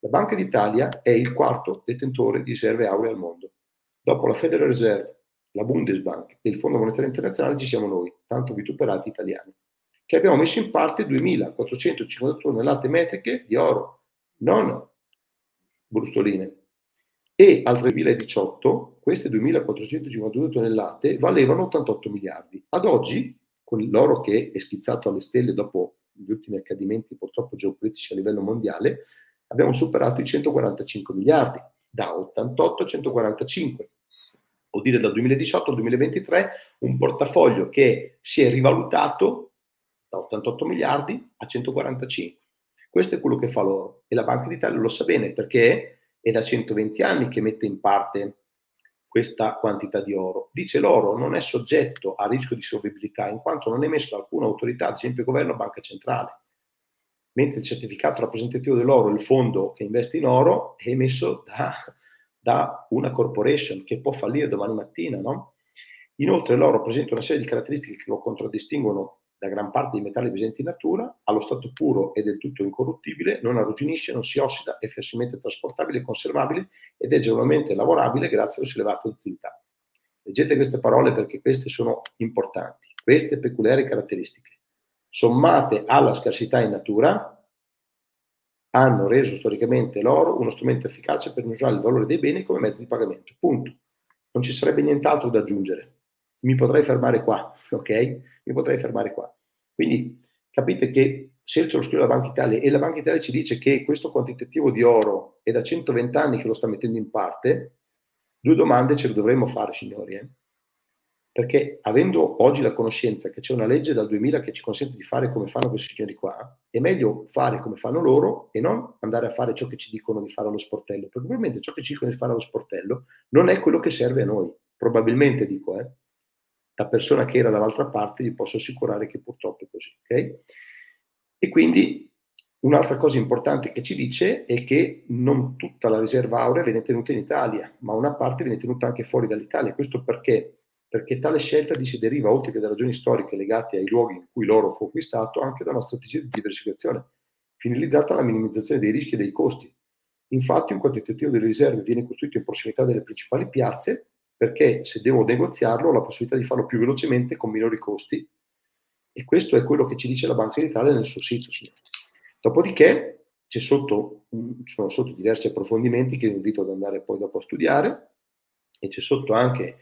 La Banca d'Italia è il quarto detentore di riserve auree al mondo. Dopo la Federal Reserve, la Bundesbank e il Fondo Monetario Internazionale ci siamo noi, tanto vituperati italiani, che abbiamo messo in parte 2.450 tonnellate metriche di oro, non brustoline. E al 2018 queste 2.452 tonnellate valevano 88 miliardi. Ad oggi, con l'oro che è schizzato alle stelle dopo gli ultimi accadimenti purtroppo geopolitici a livello mondiale, abbiamo superato i 145 miliardi, da 88 a 145 vuol dire dal 2018 al 2023 un portafoglio che si è rivalutato da 88 miliardi a 145. Questo è quello che fa l'oro e la Banca d'Italia lo sa bene perché è da 120 anni che mette in parte questa quantità di oro. Dice l'oro non è soggetto a rischio di solvibilità in quanto non è emesso da alcuna autorità, ad esempio governo o banca centrale, mentre il certificato rappresentativo dell'oro, il fondo che investe in oro, è emesso da da una corporation che può fallire domani mattina, no? Inoltre l'oro presenta una serie di caratteristiche che lo contraddistinguono da gran parte dei metalli presenti in natura, allo stato puro è del tutto incorruttibile, non arrugginisce, non si ossida, è facilmente trasportabile e conservabile ed è generalmente lavorabile grazie alla sua elevata utilità. Leggete queste parole perché queste sono importanti. Queste peculiari caratteristiche, sommate alla scarsità in natura, hanno reso storicamente l'oro uno strumento efficace per misurare il valore dei beni come mezzo di pagamento. Punto. Non ci sarebbe nient'altro da aggiungere. Mi potrei fermare qua, ok? Mi potrei fermare qua. Quindi capite che se ce lo scrive la Banca Italia e la Banca Italia ci dice che questo quantitativo di oro è da 120 anni che lo sta mettendo in parte, due domande ce le dovremmo fare, signori. Eh? Perché avendo oggi la conoscenza che c'è una legge dal 2000 che ci consente di fare come fanno questi signori qua, è meglio fare come fanno loro e non andare a fare ciò che ci dicono di fare allo sportello, perché probabilmente ciò che ci dicono di fare allo sportello non è quello che serve a noi. Probabilmente dico, eh, da persona che era dall'altra parte vi posso assicurare che purtroppo è così. Okay? E quindi un'altra cosa importante che ci dice è che non tutta la riserva aurea viene tenuta in Italia, ma una parte viene tenuta anche fuori dall'Italia. Questo perché? perché tale scelta si deriva, oltre che da ragioni storiche legate ai luoghi in cui l'oro fu acquistato, anche da una strategia di diversificazione, finalizzata alla minimizzazione dei rischi e dei costi. Infatti un quantitativo delle riserve viene costruito in prossimità delle principali piazze, perché se devo negoziarlo ho la possibilità di farlo più velocemente con minori costi, e questo è quello che ci dice la Banca d'Italia nel suo sito. Dopodiché c'è sotto, sono sotto diversi approfondimenti che vi invito ad andare poi dopo a studiare, e c'è sotto anche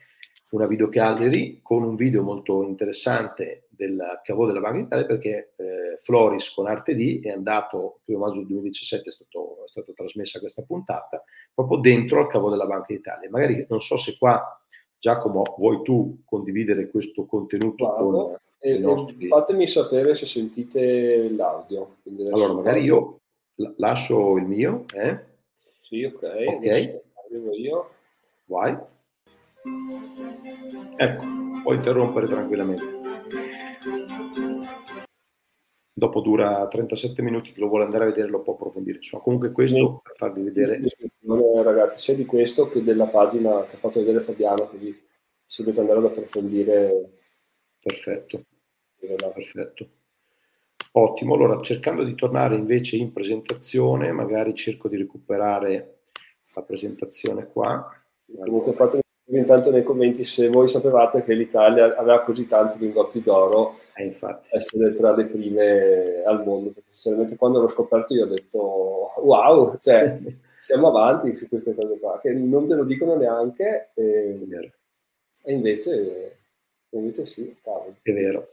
una video gallery con un video molto interessante del cavo della Banca d'Italia perché eh, Floris con Arte D è andato, il primo maggio del 2017 è, stato, è stata trasmessa questa puntata, proprio dentro al cavo della Banca d'Italia. Magari non so se qua Giacomo vuoi tu condividere questo contenuto Guarda, con e, nostri... Fatemi sapere se sentite l'audio. Allora magari io lascio il mio. Eh? Sì, ok. Ok. Arrivo io. Vai. Ecco, puoi interrompere tranquillamente. Dopo dura 37 minuti, chi lo vuole andare a vedere lo può approfondire. Insomma, comunque questo per farvi vedere. Ragazzi, sia di questo che della pagina che ha fatto vedere Fabiano, così se volete andare ad approfondire. Perfetto. Perfetto. Ottimo, allora cercando di tornare invece in presentazione, magari cerco di recuperare la presentazione qua. Comunque fatemi intanto nei commenti se voi sapevate che l'Italia aveva così tanti lingotti d'oro eh, essere tra le prime al mondo perché sinceramente quando l'ho scoperto io ho detto wow cioè siamo avanti su queste cose qua che non te lo dicono neanche e, e invece, invece sì cavolo. è vero.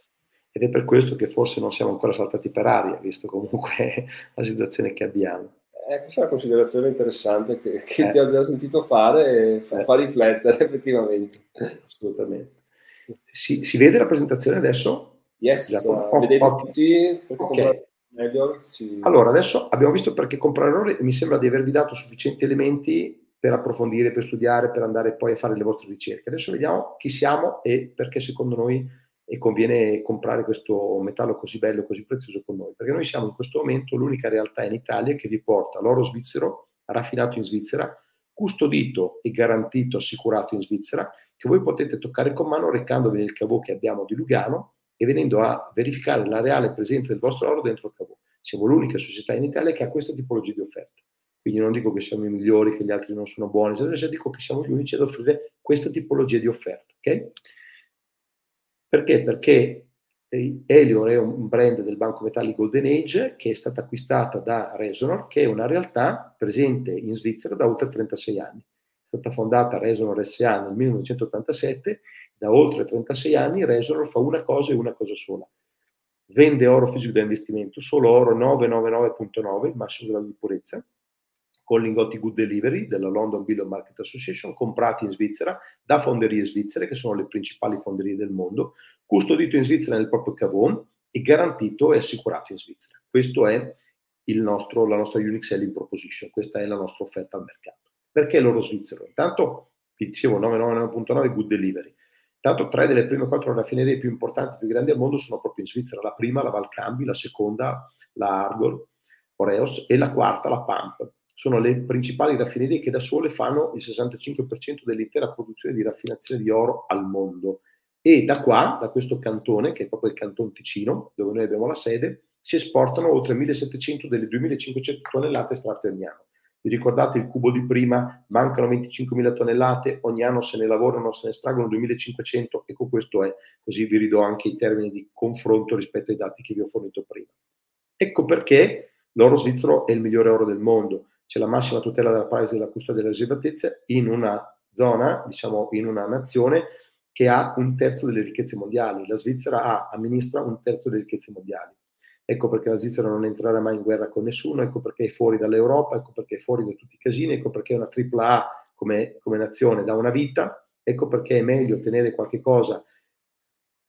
Ed è per questo che forse non siamo ancora saltati per aria visto comunque la situazione che abbiamo eh, questa è una considerazione interessante che, che eh. ti ho già sentito fare e fa, eh. fa riflettere effettivamente. Assolutamente. Si, si, vede la presentazione adesso? Yes, oh, vedete oh, tutti okay. Ci... Allora, adesso abbiamo visto perché comprare errori mi sembra di avervi dato sufficienti elementi per approfondire, per studiare, per andare poi a fare le vostre ricerche. Adesso vediamo chi siamo e perché secondo noi e conviene comprare questo metallo così bello così prezioso con noi, perché noi siamo in questo momento l'unica realtà in Italia che vi porta l'oro svizzero raffinato in Svizzera, custodito e garantito, assicurato in Svizzera, che voi potete toccare con mano recandovi nel cavò che abbiamo di Lugano e venendo a verificare la reale presenza del vostro oro dentro il cavò. Siamo l'unica società in Italia che ha questa tipologia di offerta. Quindi non dico che siamo i migliori, che gli altri non sono buoni, dico che siamo gli unici ad offrire questa tipologia di offerta. Okay? Perché? Perché Elior è un brand del Banco Metalli Golden Age che è stata acquistata da Resonor, che è una realtà presente in Svizzera da oltre 36 anni. È stata fondata Resonor SA nel 1987, da oltre 36 anni Resonor fa una cosa e una cosa sola. Vende oro fisico da investimento, solo oro 999.9, il massimo di purezza, con lingotti Good Delivery della London Bill of Market Association, comprati in Svizzera da fonderie svizzere, che sono le principali fonderie del mondo, custodito in Svizzera nel proprio cavone e garantito e assicurato in Svizzera. Questa è nostro, la nostra unique selling proposition, questa è la nostra offerta al mercato. Perché l'oro svizzero? Intanto, vi dicevo 999.9 Good Delivery. Intanto tre delle prime quattro raffinerie più importanti, più grandi al mondo sono proprio in Svizzera. La prima, la Valcambi, la seconda, la Argol, Oreos e la quarta, la Pump sono le principali raffinerie che da sole fanno il 65% dell'intera produzione di raffinazione di oro al mondo. E da qua, da questo cantone, che è proprio il canton Ticino, dove noi abbiamo la sede, si esportano oltre 1700 delle 2500 tonnellate estratte ogni anno. Vi ricordate il cubo di prima? Mancano 25.000 tonnellate, ogni anno se ne lavorano, se ne estraggono 2500 e con questo è, così vi ridò anche i termini di confronto rispetto ai dati che vi ho fornito prima. Ecco perché l'oro svizzero è il migliore oro del mondo c'è la massima tutela della privacy e della custodia della riservatezza in una zona, diciamo in una nazione che ha un terzo delle ricchezze mondiali. La Svizzera ha, amministra un terzo delle ricchezze mondiali. Ecco perché la Svizzera non entrerà mai in guerra con nessuno, ecco perché è fuori dall'Europa, ecco perché è fuori da tutti i casini, ecco perché è una AAA come, come nazione da una vita, ecco perché è meglio tenere qualche cosa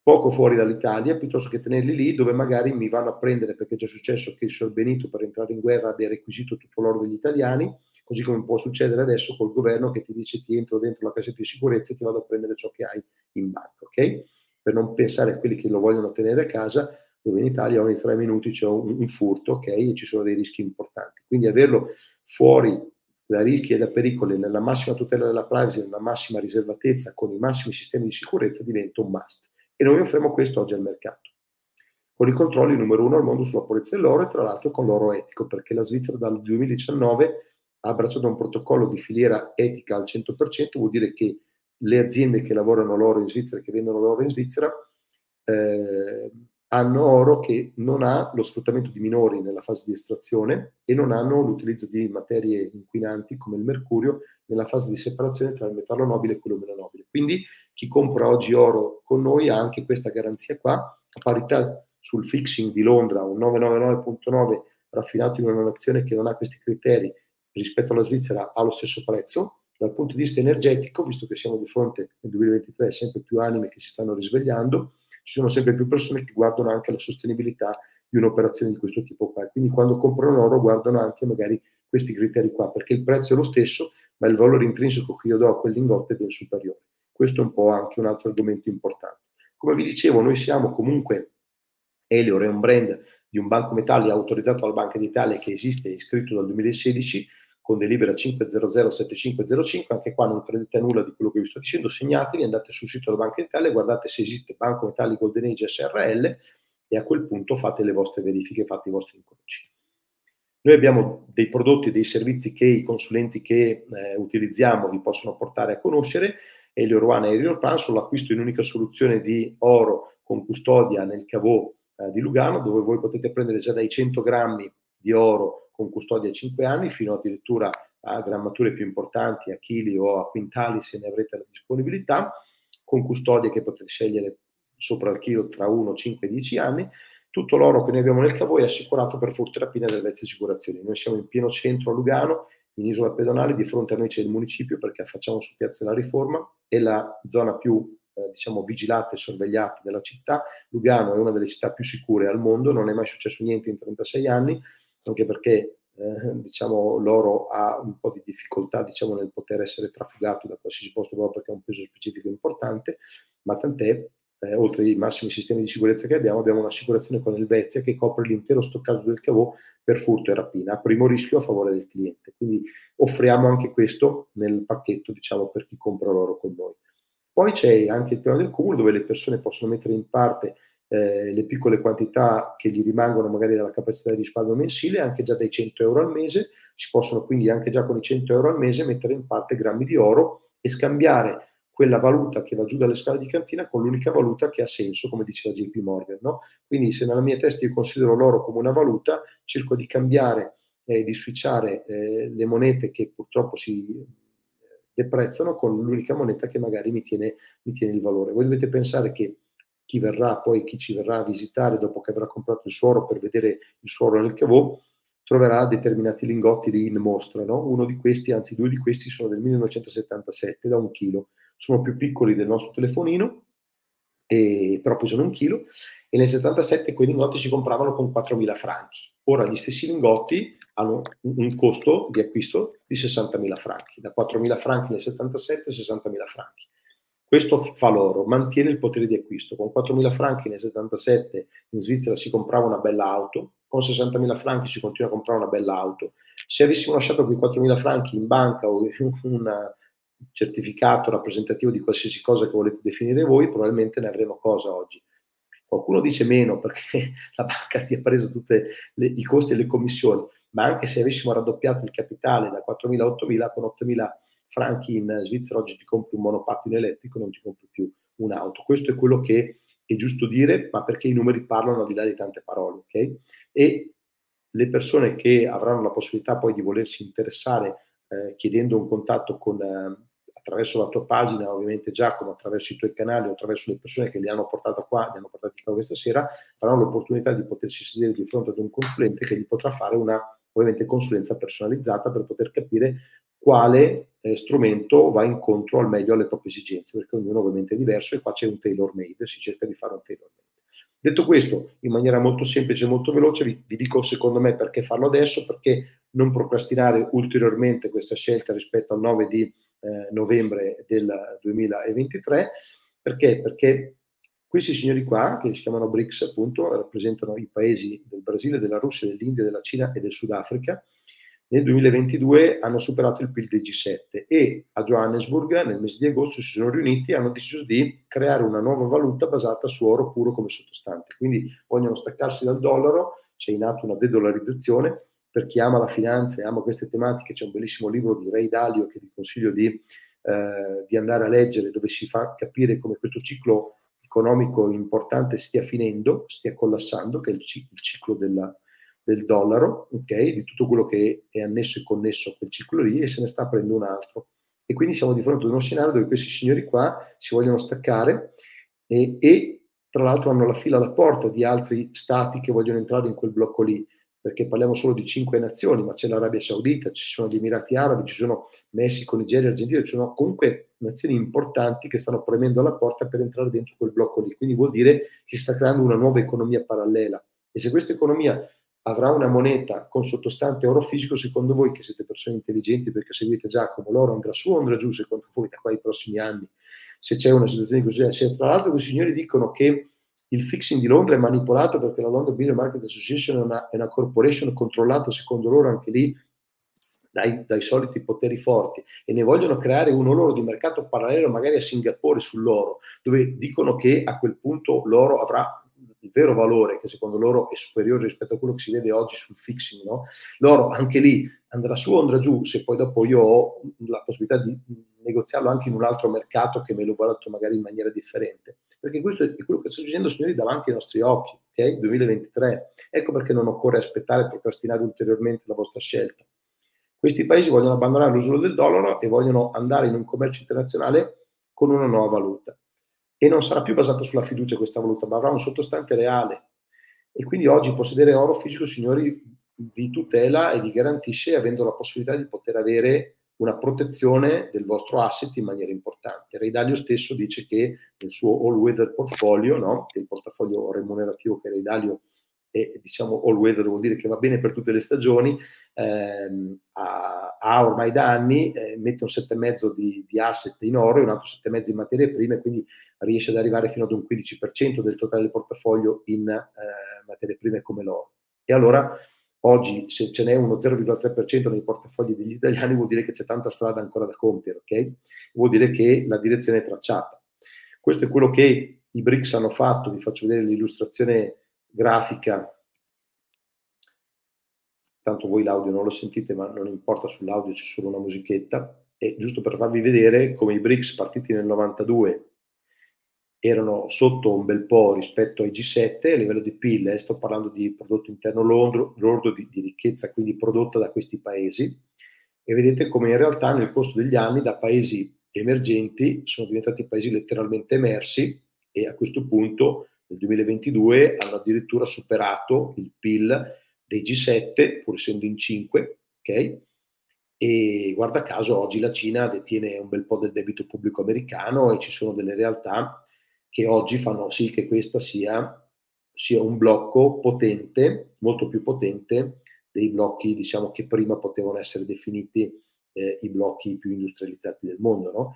poco fuori dall'Italia piuttosto che tenerli lì dove magari mi vanno a prendere perché è già successo che il Sor Benito per entrare in guerra abbia requisito tutto l'oro degli italiani, così come può succedere adesso col governo che ti dice ti entro dentro la casetta di sicurezza e ti vado a prendere ciò che hai in banca, ok? Per non pensare a quelli che lo vogliono tenere a casa, dove in Italia ogni tre minuti c'è un, un furto, ok? E ci sono dei rischi importanti. Quindi averlo fuori da rischi e da pericoli, nella massima tutela della privacy, nella massima riservatezza, con i massimi sistemi di sicurezza, diventa un must e noi offriamo questo oggi al mercato. Con i controlli numero uno al mondo sulla purezza dell'oro e tra l'altro con l'oro etico, perché la Svizzera dal 2019 ha abbracciato un protocollo di filiera etica al 100%, vuol dire che le aziende che lavorano l'oro in Svizzera, che vendono l'oro in Svizzera, eh, hanno oro che non ha lo sfruttamento di minori nella fase di estrazione e non hanno l'utilizzo di materie inquinanti come il mercurio nella fase di separazione tra il metallo nobile e quello meno nobile. Quindi chi compra oggi oro con noi ha anche questa garanzia qua, a parità sul fixing di Londra, un 999.9 raffinato in una nazione che non ha questi criteri rispetto alla Svizzera ha lo stesso prezzo. Dal punto di vista energetico, visto che siamo di fronte nel 2023 sempre più anime che si stanno risvegliando, ci sono sempre più persone che guardano anche la sostenibilità di un'operazione di questo tipo qua. Quindi quando comprano oro guardano anche magari questi criteri qua, perché il prezzo è lo stesso, ma il valore intrinseco che io do a quel lingotto è ben superiore. Questo è un po' anche un altro argomento importante. Come vi dicevo, noi siamo comunque, Elior è un brand di un banco metalli autorizzato dalla Banca d'Italia che esiste iscritto dal 2016 con delibera 5007505, anche qua non credete a nulla di quello che vi sto dicendo, segnatevi, andate sul sito della Banca d'Italia, guardate se esiste Banco Metalli Golden Age SRL e a quel punto fate le vostre verifiche, fate i vostri incroci. Noi abbiamo dei prodotti e dei servizi che i consulenti che eh, utilizziamo vi possono portare a conoscere. Elio One e Elio Plan sono l'acquisto in unica soluzione di oro con custodia nel cavò eh, di Lugano, dove voi potete prendere già dai 100 grammi di oro con custodia a 5 anni fino addirittura a grammature più importanti, a chili o a quintali se ne avrete la disponibilità, con custodie che potete scegliere sopra il chilo tra 1, 5 e 10 anni tutto l'oro che noi abbiamo nel cavo è assicurato per furto e rapina delle Vezze Assicurazioni. Noi siamo in pieno centro a Lugano, in isola pedonale, di fronte a noi c'è il municipio perché affacciamo su Piazza della Riforma, è la zona più eh, diciamo vigilata e sorvegliata della città. Lugano è una delle città più sicure al mondo, non è mai successo niente in 36 anni, anche perché eh, diciamo, l'oro ha un po' di difficoltà diciamo, nel poter essere trafugato da qualsiasi posto proprio perché ha un peso specifico importante, ma tant'è, eh, oltre ai massimi sistemi di sicurezza che abbiamo, abbiamo un'assicurazione con Elvezia che copre l'intero stoccaggio del cavò per furto e rapina, a primo rischio a favore del cliente. Quindi offriamo anche questo nel pacchetto, diciamo, per chi compra l'oro con noi. Poi c'è anche il piano del cumulo dove le persone possono mettere in parte eh, le piccole quantità che gli rimangono magari dalla capacità di risparmio mensile, anche già dai 100 euro al mese, si possono quindi anche già con i 100 euro al mese mettere in parte grammi di oro e scambiare quella valuta che va giù dalle scale di cantina con l'unica valuta che ha senso, come diceva JP Morgan. No? Quindi se nella mia testa io considero l'oro come una valuta, cerco di cambiare e eh, di switchare eh, le monete che purtroppo si eh, deprezzano con l'unica moneta che magari mi tiene, mi tiene il valore. Voi dovete pensare che chi verrà poi, chi ci verrà a visitare dopo che avrà comprato il suoro per vedere il suoro nel cavò, troverà determinati lingotti lì in mostra. No? Uno di questi, anzi due di questi, sono del 1977 da un chilo sono più piccoli del nostro telefonino, e, però pesano un chilo, e nel 77 quei lingotti si compravano con 4.000 franchi. Ora gli stessi lingotti hanno un costo di acquisto di 60.000 franchi, da 4.000 franchi nel 77 a 60.000 franchi. Questo fa loro, mantiene il potere di acquisto. Con 4.000 franchi nel 77 in Svizzera si comprava una bella auto, con 60.000 franchi si continua a comprare una bella auto. Se avessimo lasciato quei 4.000 franchi in banca o in una, certificato rappresentativo di qualsiasi cosa che volete definire voi, probabilmente ne avremo cosa oggi. Qualcuno dice meno perché la banca ti ha preso tutti i costi e le commissioni, ma anche se avessimo raddoppiato il capitale da 4.000 a 8.000, con 8.000 franchi in Svizzera oggi ti compri un monopattino elettrico, non ti compri più un'auto. Questo è quello che è giusto dire, ma perché i numeri parlano al di là di tante parole, ok? E le persone che avranno la possibilità poi di volersi interessare eh, chiedendo un contatto con, eh, attraverso la tua pagina, ovviamente Giacomo, attraverso i tuoi canali o attraverso le persone che li hanno portato qua, li hanno portati qua questa sera, avranno l'opportunità di potersi sedere di fronte ad un consulente che gli potrà fare una ovviamente consulenza personalizzata per poter capire quale eh, strumento va incontro al meglio alle proprie esigenze, perché ognuno ovviamente è diverso e qua c'è un tailor made, si cerca di fare un tailor made. Detto questo, in maniera molto semplice e molto veloce, vi, vi dico secondo me perché farlo adesso, perché non procrastinare ulteriormente questa scelta rispetto al 9 di eh, novembre del 2023. Perché? Perché questi signori qua, che si chiamano BRICS, appunto, rappresentano i paesi del Brasile, della Russia, dell'India, della Cina e del Sudafrica, nel 2022 hanno superato il PIL del G7 e a Johannesburg nel mese di agosto si sono riuniti e hanno deciso di creare una nuova valuta basata su oro puro come sottostante. Quindi vogliono staccarsi dal dollaro, c'è in atto una dedolarizzazione per chi ama la finanza e ama queste tematiche, c'è un bellissimo libro di Ray Dalio che vi consiglio di, eh, di andare a leggere, dove si fa capire come questo ciclo economico importante stia finendo, stia collassando, che è il ciclo della, del dollaro, okay? di tutto quello che è annesso e connesso a quel ciclo lì, e se ne sta aprendo un altro. E quindi siamo di fronte ad uno scenario dove questi signori qua si vogliono staccare e, e tra l'altro hanno la fila alla porta di altri stati che vogliono entrare in quel blocco lì perché parliamo solo di cinque nazioni, ma c'è l'Arabia Saudita, ci sono gli Emirati Arabi, ci sono Messico, Nigeria, Argentina, ci sono comunque nazioni importanti che stanno premendo alla porta per entrare dentro quel blocco lì. Quindi vuol dire che si sta creando una nuova economia parallela. E se questa economia avrà una moneta con sottostante oro fisico, secondo voi che siete persone intelligenti perché seguite Giacomo, l'oro andrà su o andrà giù secondo voi da qua ai prossimi anni? Se c'è una situazione così, se tra l'altro questi signori dicono che il fixing di Londra è manipolato perché la London Building Market Association è una, è una corporation controllata secondo loro anche lì dai, dai, soliti poteri forti e ne vogliono creare uno loro di mercato parallelo magari a Singapore sull'oro, dove dicono che a quel punto l'oro avrà il vero valore che secondo loro è superiore rispetto a quello che si vede oggi sul fixing, no? l'oro anche lì andrà su o andrà giù se poi dopo io ho la possibilità di negoziarlo anche in un altro mercato che me lo valuto magari in maniera differente. Perché questo è quello che sta succedendo, signori, davanti ai nostri occhi, ok? 2023. Ecco perché non occorre aspettare e procrastinare ulteriormente la vostra scelta. Questi paesi vogliono abbandonare l'uso del dollaro e vogliono andare in un commercio internazionale con una nuova valuta. E non sarà più basata sulla fiducia questa valuta, ma avrà un sottostante reale. E quindi oggi possedere oro fisico, signori, vi tutela e vi garantisce avendo la possibilità di poter avere una protezione del vostro asset in maniera importante. Ray Dalio stesso dice che nel suo all weather portfolio, no? il portafoglio remunerativo che Ray Dalio è, diciamo all weather vuol dire che va bene per tutte le stagioni, ehm, ha, ha, ormai da anni, eh, mette un 7,5 di, di asset in oro e un altro 7,5 in materie prime, quindi riesce ad arrivare fino ad un 15% del totale del portafoglio in eh, materie prime come l'oro. E allora Oggi se ce n'è uno 0,3% nei portafogli degli italiani vuol dire che c'è tanta strada ancora da compiere, ok? Vuol dire che la direzione è tracciata. Questo è quello che i BRICS hanno fatto, vi faccio vedere l'illustrazione grafica. Tanto voi l'audio non lo sentite, ma non importa, sull'audio c'è solo una musichetta. E giusto per farvi vedere come i BRICS partiti nel 92 erano sotto un bel po' rispetto ai G7 a livello di PIL, eh, sto parlando di prodotto interno lordo, di, di, ricchezza quindi prodotta da questi paesi, e vedete come in realtà nel corso degli anni da paesi emergenti sono diventati paesi letteralmente emersi e a questo punto nel 2022 hanno addirittura superato il PIL dei G7, pur essendo in 5, ok? E guarda caso oggi la Cina detiene un bel po' del debito pubblico americano e ci sono delle realtà che oggi fanno sì che questa sia, sia un blocco potente, molto più potente dei blocchi diciamo, che prima potevano essere definiti eh, i blocchi più industrializzati del mondo. No?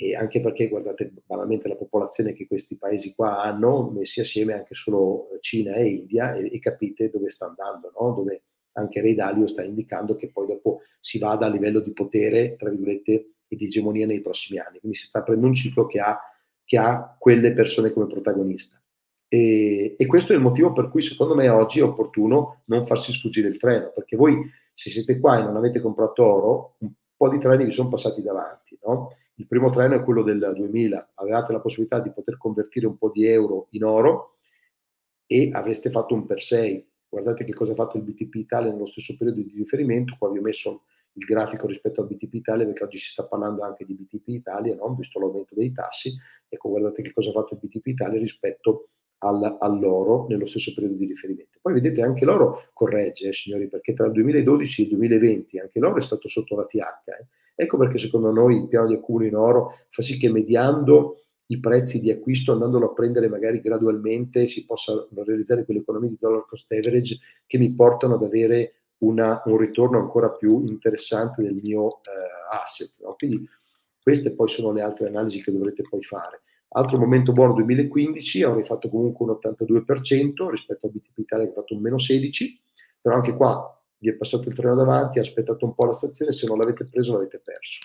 E anche perché guardate banalmente la popolazione che questi paesi qua hanno, messi assieme anche solo Cina e India, e, e capite dove sta andando, no? dove anche Ray Dalio sta indicando che poi dopo si vada a livello di potere, tra virgolette, e di egemonia nei prossimi anni. Quindi si sta prendendo un ciclo che ha che ha quelle persone come protagonista. E, e, questo è il motivo per cui secondo me oggi è opportuno non farsi sfuggire il treno, perché voi se siete qua e non avete comprato oro, un po' di treni vi sono passati davanti. No? Il primo treno è quello del 2000, avevate la possibilità di poter convertire un po' di euro in oro e avreste fatto un per 6. Guardate che cosa ha fatto il BTP Italia nello stesso periodo di riferimento, qua vi ho messo il grafico rispetto al BTP Italia, perché oggi si sta parlando anche di BTP Italia, no? visto l'aumento dei tassi. Ecco, guardate che cosa ha fatto il BTP Italia rispetto al, all'oro nello stesso periodo di riferimento. Poi vedete anche l'oro corregge, eh, signori, perché tra il 2012 e il 2020 anche l'oro è stato sotto la TH. Eh. Ecco perché secondo noi il piano di accumulo in oro fa sì che mediando i prezzi di acquisto, andandolo a prendere magari gradualmente, si possa realizzare quelle economie di dollar cost average che mi portano ad avere una, un ritorno ancora più interessante del mio eh, asset. No? Quindi queste poi sono le altre analisi che dovrete poi fare. Altro momento buono 2015, avrei fatto comunque un 82% rispetto a BTP Italia che ha fatto un meno 16, però anche qua vi è passato il treno davanti, ha aspettato un po' la stazione, se non l'avete preso l'avete perso.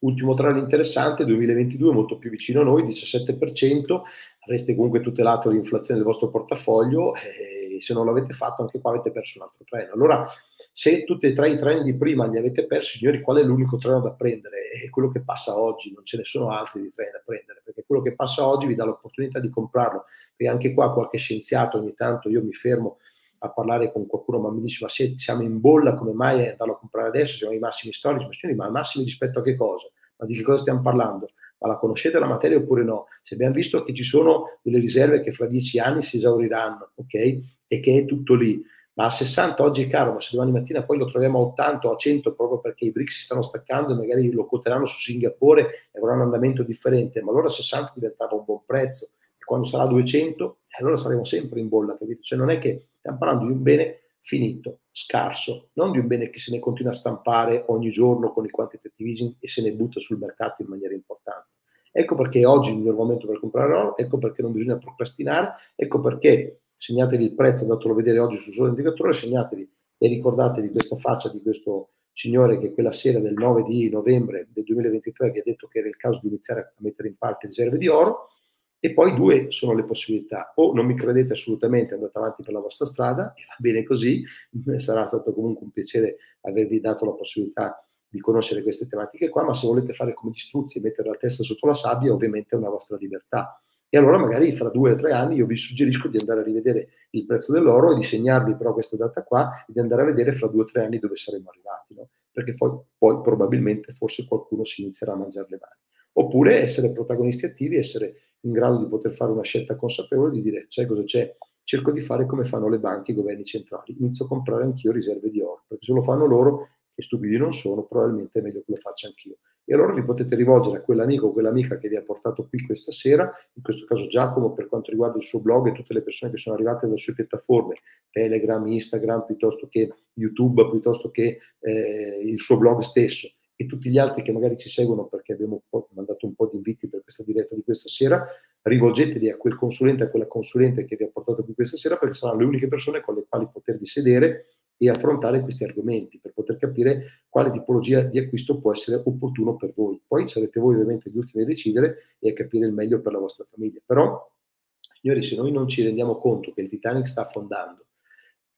Ultimo trend interessante, 2022 molto più vicino a noi, 17%, avreste comunque tutelato l'inflazione del vostro portafoglio e se non l'avete fatto anche qua avete perso un altro treno. Allora, se tutti e tre i treni di prima li avete persi, signori, qual è l'unico treno da prendere? È quello che passa oggi, non ce ne sono altri di treni da prendere, perché quello che passa oggi vi dà l'opportunità di comprarlo. E anche qua qualche scienziato ogni tanto io mi fermo a parlare con qualcuno, ma mi dice: Ma se siamo in bolla, come mai andarlo a comprare adesso? Siamo ai massimi storici, ma signori, ma massimi rispetto a che cosa? Ma di che cosa stiamo parlando? Ma la conoscete la materia oppure no? Se abbiamo visto che ci sono delle riserve che fra dieci anni si esauriranno, ok? E che è tutto lì. Ma a 60 oggi è caro, ma se domani mattina poi lo troviamo a 80 o a 100 proprio perché i BRICS si stanno staccando e magari lo quoteranno su Singapore e avrà un andamento differente, ma allora a 60 diventava un buon prezzo e quando sarà a 200 allora saremo sempre in bolla, capito? Cioè non è che stiamo parlando di un bene finito, scarso, non di un bene che se ne continua a stampare ogni giorno con i quantitative easing e se ne butta sul mercato in maniera importante. Ecco perché oggi è il miglior momento per comprare oro, ecco perché non bisogna procrastinare, ecco perché segnatevi il prezzo, andatelo a vedere oggi sul solo indicatore, segnatevi e ricordatevi questa faccia di questo signore che quella sera del 9 di novembre del 2023 vi ha detto che era il caso di iniziare a mettere in parte riserve di oro E poi due sono le possibilità. O non mi credete assolutamente, andate avanti per la vostra strada, e va bene così, sarà stato comunque un piacere avervi dato la possibilità di conoscere queste tematiche qua, ma se volete fare come gli struzzi e mettere la testa sotto la sabbia, ovviamente è una vostra libertà. E allora magari fra due o tre anni io vi suggerisco di andare a rivedere il prezzo dell'oro e di segnarvi però questa data qua e di andare a vedere fra due o tre anni dove saremo arrivati, no? perché poi, poi probabilmente forse qualcuno si inizierà a mangiare le mani. Oppure essere protagonisti attivi, essere in grado di poter fare una scelta consapevole, di dire, sai cosa c'è? Cerco di fare come fanno le banche, i governi centrali, inizio a comprare anch'io riserve di oro, perché se lo fanno loro, che stupidi non sono, probabilmente è meglio che lo faccia anch'io. E allora vi potete rivolgere a quell'amico o quell'amica che vi ha portato qui questa sera, in questo caso Giacomo per quanto riguarda il suo blog e tutte le persone che sono arrivate dalle sue piattaforme, Telegram, Instagram, piuttosto che YouTube, piuttosto che eh, il suo blog stesso. E tutti gli altri che magari ci seguono perché abbiamo mandato un po' di inviti per questa diretta di questa sera, rivolgetevi a quel consulente, a quella consulente che vi ha portato qui questa sera perché saranno le uniche persone con le quali potervi sedere e affrontare questi argomenti per poter capire quale tipologia di acquisto può essere opportuno per voi. Poi sarete voi ovviamente gli ultimi a decidere e a capire il meglio per la vostra famiglia. Però, signori, se noi non ci rendiamo conto che il Titanic sta affondando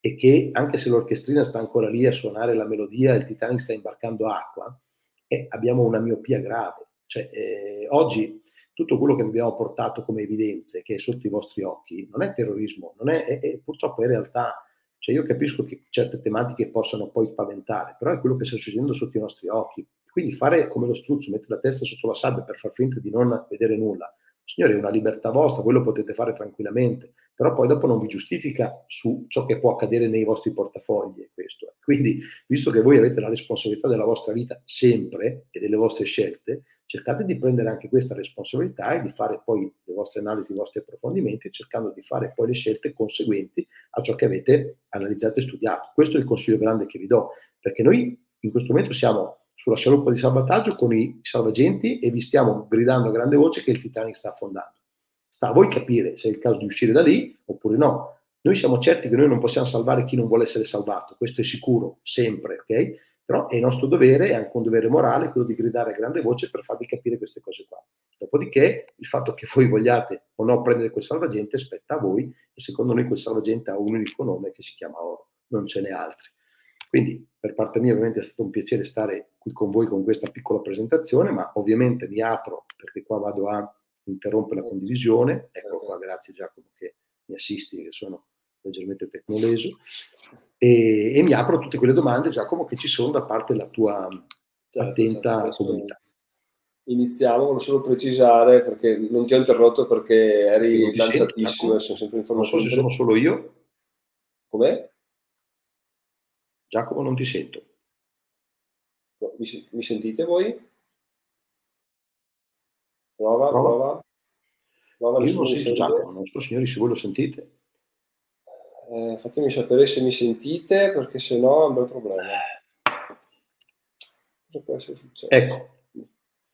e che anche se l'orchestrina sta ancora lì a suonare la melodia, il Titanic sta imbarcando acqua, eh, abbiamo una miopia grave. Cioè, eh, oggi tutto quello che abbiamo portato come evidenze, che è sotto i vostri occhi, non è terrorismo, non è, è, è purtroppo è realtà cioè io capisco che certe tematiche possono poi spaventare, però è quello che sta succedendo sotto i nostri occhi. Quindi fare come lo struzzo, mettere la testa sotto la sabbia per far finta di non vedere nulla, signori, è una libertà vostra, voi lo potete fare tranquillamente, però poi dopo non vi giustifica su ciò che può accadere nei vostri portafogli. Questo. Quindi, visto che voi avete la responsabilità della vostra vita sempre e delle vostre scelte, cercate di prendere anche questa responsabilità e di fare poi le vostre analisi, i vostri approfondimenti, cercando di fare poi le scelte conseguenti a ciò che avete analizzato e studiato. Questo è il consiglio grande che vi do, perché noi in questo momento siamo sulla scialuppa di salvataggio con i salvagenti e vi stiamo gridando a grande voce che il Titanic sta affondando. Sta a voi capire se è il caso di uscire da lì oppure no. Noi siamo certi che noi non possiamo salvare chi non vuole essere salvato, questo è sicuro, sempre, ok? Però è il nostro dovere, è anche un dovere morale, quello di gridare a grande voce per farvi capire queste cose qua. Dopodiché, il fatto che voi vogliate o no prendere quel salvagente spetta a voi e secondo noi quel salvagente ha un unico nome che si chiama oro, non ce n'è altri. Quindi, per parte mia, ovviamente è stato un piacere stare qui con voi con questa piccola presentazione, ma ovviamente mi apro perché qua vado a interrompere la condivisione. Ecco qua, grazie Giacomo che mi assisti, che sono leggermente tecnoleso e, e, mi apro tutte quelle domande, Giacomo, che ci sono da parte della tua certo, attenta certo, comunità. Iniziamo, volevo solo precisare perché non ti ho interrotto perché eri lanciatissimo e sono sempre informazioni. Non so se sono solo io. Com'è? Giacomo, non ti sento. Mi, mi sentite voi? Prova, prova. prova. prova Io non sento Giacomo, non so signori se voi lo sentite. Eh, fatemi sapere se mi sentite, perché se no è un bel problema. Cosa può essere successo? Ecco,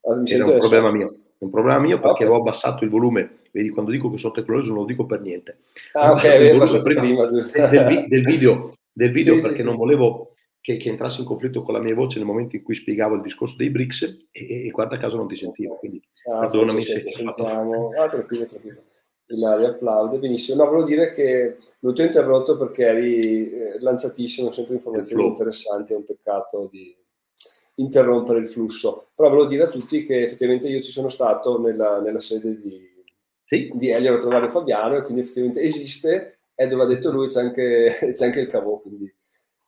ah, mi era un problema mio. Un problema mio perché okay. avevo abbassato il volume. Vedi, quando dico che sono tecnologico non lo dico per niente. Ah, ok, avevo abbassato prima, prima del, del, video, del video sì, perché sì, non sì, volevo che, che, entrasse in conflitto con la mia voce nel momento in cui spiegavo il discorso dei BRICS e, e guarda caso non ti sentivo. Quindi ah, perdonami se... Sentiamo. Ah, tranquillo, tranquillo. Ilaria applaude, benissimo. No, volevo dire che non ti ho interrotto perché eri eh, lanciatissimo, sempre informazioni interessanti, è un peccato di interrompere il flusso. Però volevo dire a tutti che effettivamente io ci sono stato nella, nella sede di, sì. di Elio a trovare Fabiano e quindi effettivamente esiste e dove ha detto lui c'è anche, c'è anche il cavo, quindi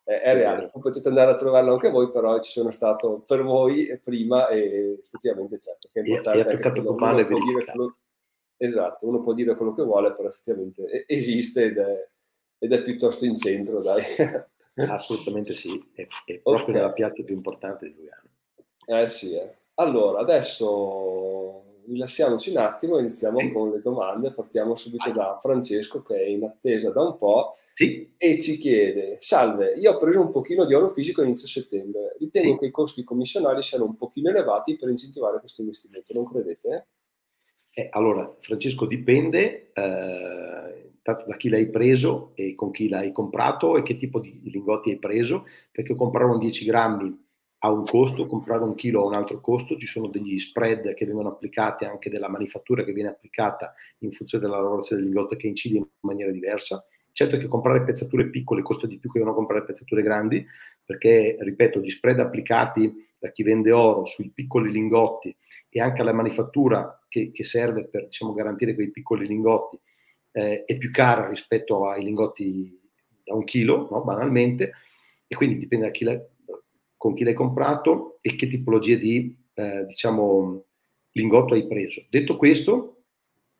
è, è reale. Poi potete andare a trovarlo anche voi, però ci sono stato per voi prima e effettivamente c'è. Perché è importante e, e ha toccato male quello, Esatto, uno può dire quello che vuole, però effettivamente esiste ed è, ed è piuttosto in centro, dai. Assolutamente sì, è, è proprio okay. nella piazza più importante di Lugano. Eh sì, eh. allora adesso rilassiamoci un attimo, iniziamo sì. con le domande, partiamo subito Vai. da Francesco che è in attesa da un po' sì. e ci chiede, salve, io ho preso un pochino di oro fisico inizio settembre, ritengo sì. che i costi commissionali siano un pochino elevati per incentivare questo investimento, non credete? Eh, allora, Francesco, dipende eh, da chi l'hai preso e con chi l'hai comprato e che tipo di lingotti hai preso, perché comprare un 10 grammi ha un costo, comprare un chilo ha un altro costo, ci sono degli spread che vengono applicati anche della manifattura che viene applicata in funzione della lavorazione del lingotto che incide in maniera diversa. Certo che comprare pezzature piccole costa di più che non comprare pezzature grandi, perché, ripeto, gli spread applicati da chi vende oro sui piccoli lingotti e anche alla manifattura che, che serve per diciamo, garantire quei piccoli lingotti eh, è più cara rispetto ai lingotti da un chilo, no? banalmente, e quindi dipende da chi con chi l'hai comprato e che tipologia di eh, diciamo, lingotto hai preso. Detto questo,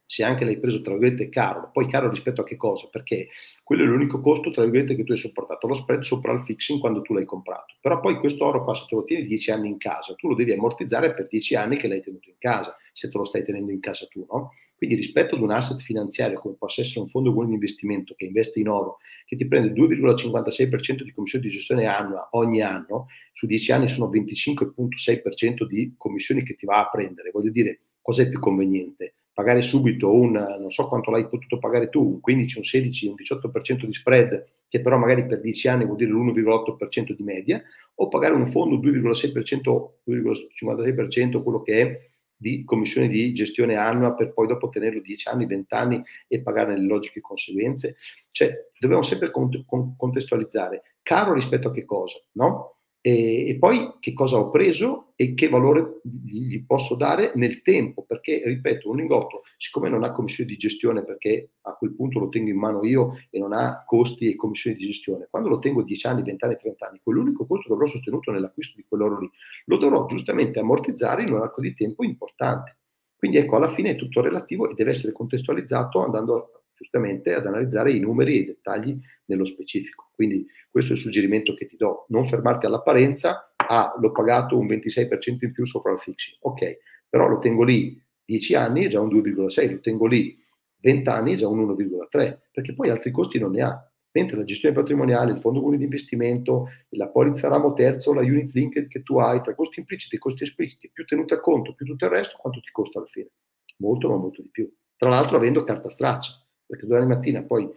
se anche l'hai preso tra virgolette caro, poi caro rispetto a che cosa? Perché quello è l'unico costo tra virgolette che tu hai sopportato, lo spread sopra il fixing quando tu l'hai comprato. Però poi questo oro qua se te lo tieni 10 anni in casa, tu lo devi ammortizzare per 10 anni che l'hai tenuto in casa, se te lo stai tenendo in casa tu, no? Quindi rispetto ad un asset finanziario come possa essere un fondo comune di investimento che investe in oro, che ti prende 2,56% di commissione di gestione annua ogni anno, su 10 anni sono 25,6% di commissioni che ti va a prendere. Voglio dire, cos'è più conveniente? pagare subito un, non so quanto l'hai potuto pagare tu, un 15, un 16, un 18% di spread, che però magari per 10 anni vuol dire l'1,8% di media, o pagare un fondo 2,6%, 2,56%, quello che è di commissione di gestione annua per poi dopo tenerlo 10 anni, 20 anni e pagare le logiche conseguenze. Cioè, dobbiamo sempre contestualizzare. Caro rispetto a che cosa, no? E, e, poi che cosa ho preso e che valore gli posso dare nel tempo, perché ripeto, un lingotto, siccome non ha commissione di gestione, perché a quel punto lo tengo in mano io e non ha costi e commissioni di gestione, quando lo tengo 10 anni, 20 anni, 30 anni, quell'unico costo che avrò sostenuto nell'acquisto di quell'oro lì, lo dovrò giustamente ammortizzare in un arco di tempo importante. Quindi ecco, alla fine è tutto relativo e deve essere contestualizzato andando giustamente ad analizzare i numeri e i dettagli nello specifico. Quindi questo è il suggerimento che ti do, non fermarti all'apparenza, ah, l'ho pagato un 26% in più sopra il fixing, ok, però lo tengo lì 10 anni, già un 2,6, lo tengo lì 20 anni, già un 1,3, perché poi altri costi non ne ha. Mentre la gestione patrimoniale, il fondo comune di investimento, la polizza ramo terzo, la unit linked che tu hai, tra costi impliciti e costi espliciti, più tenuti a conto, più tutto il resto, quanto ti costa alla fine? Molto, ma molto di più. Tra l'altro avendo carta straccia perché domani mattina poi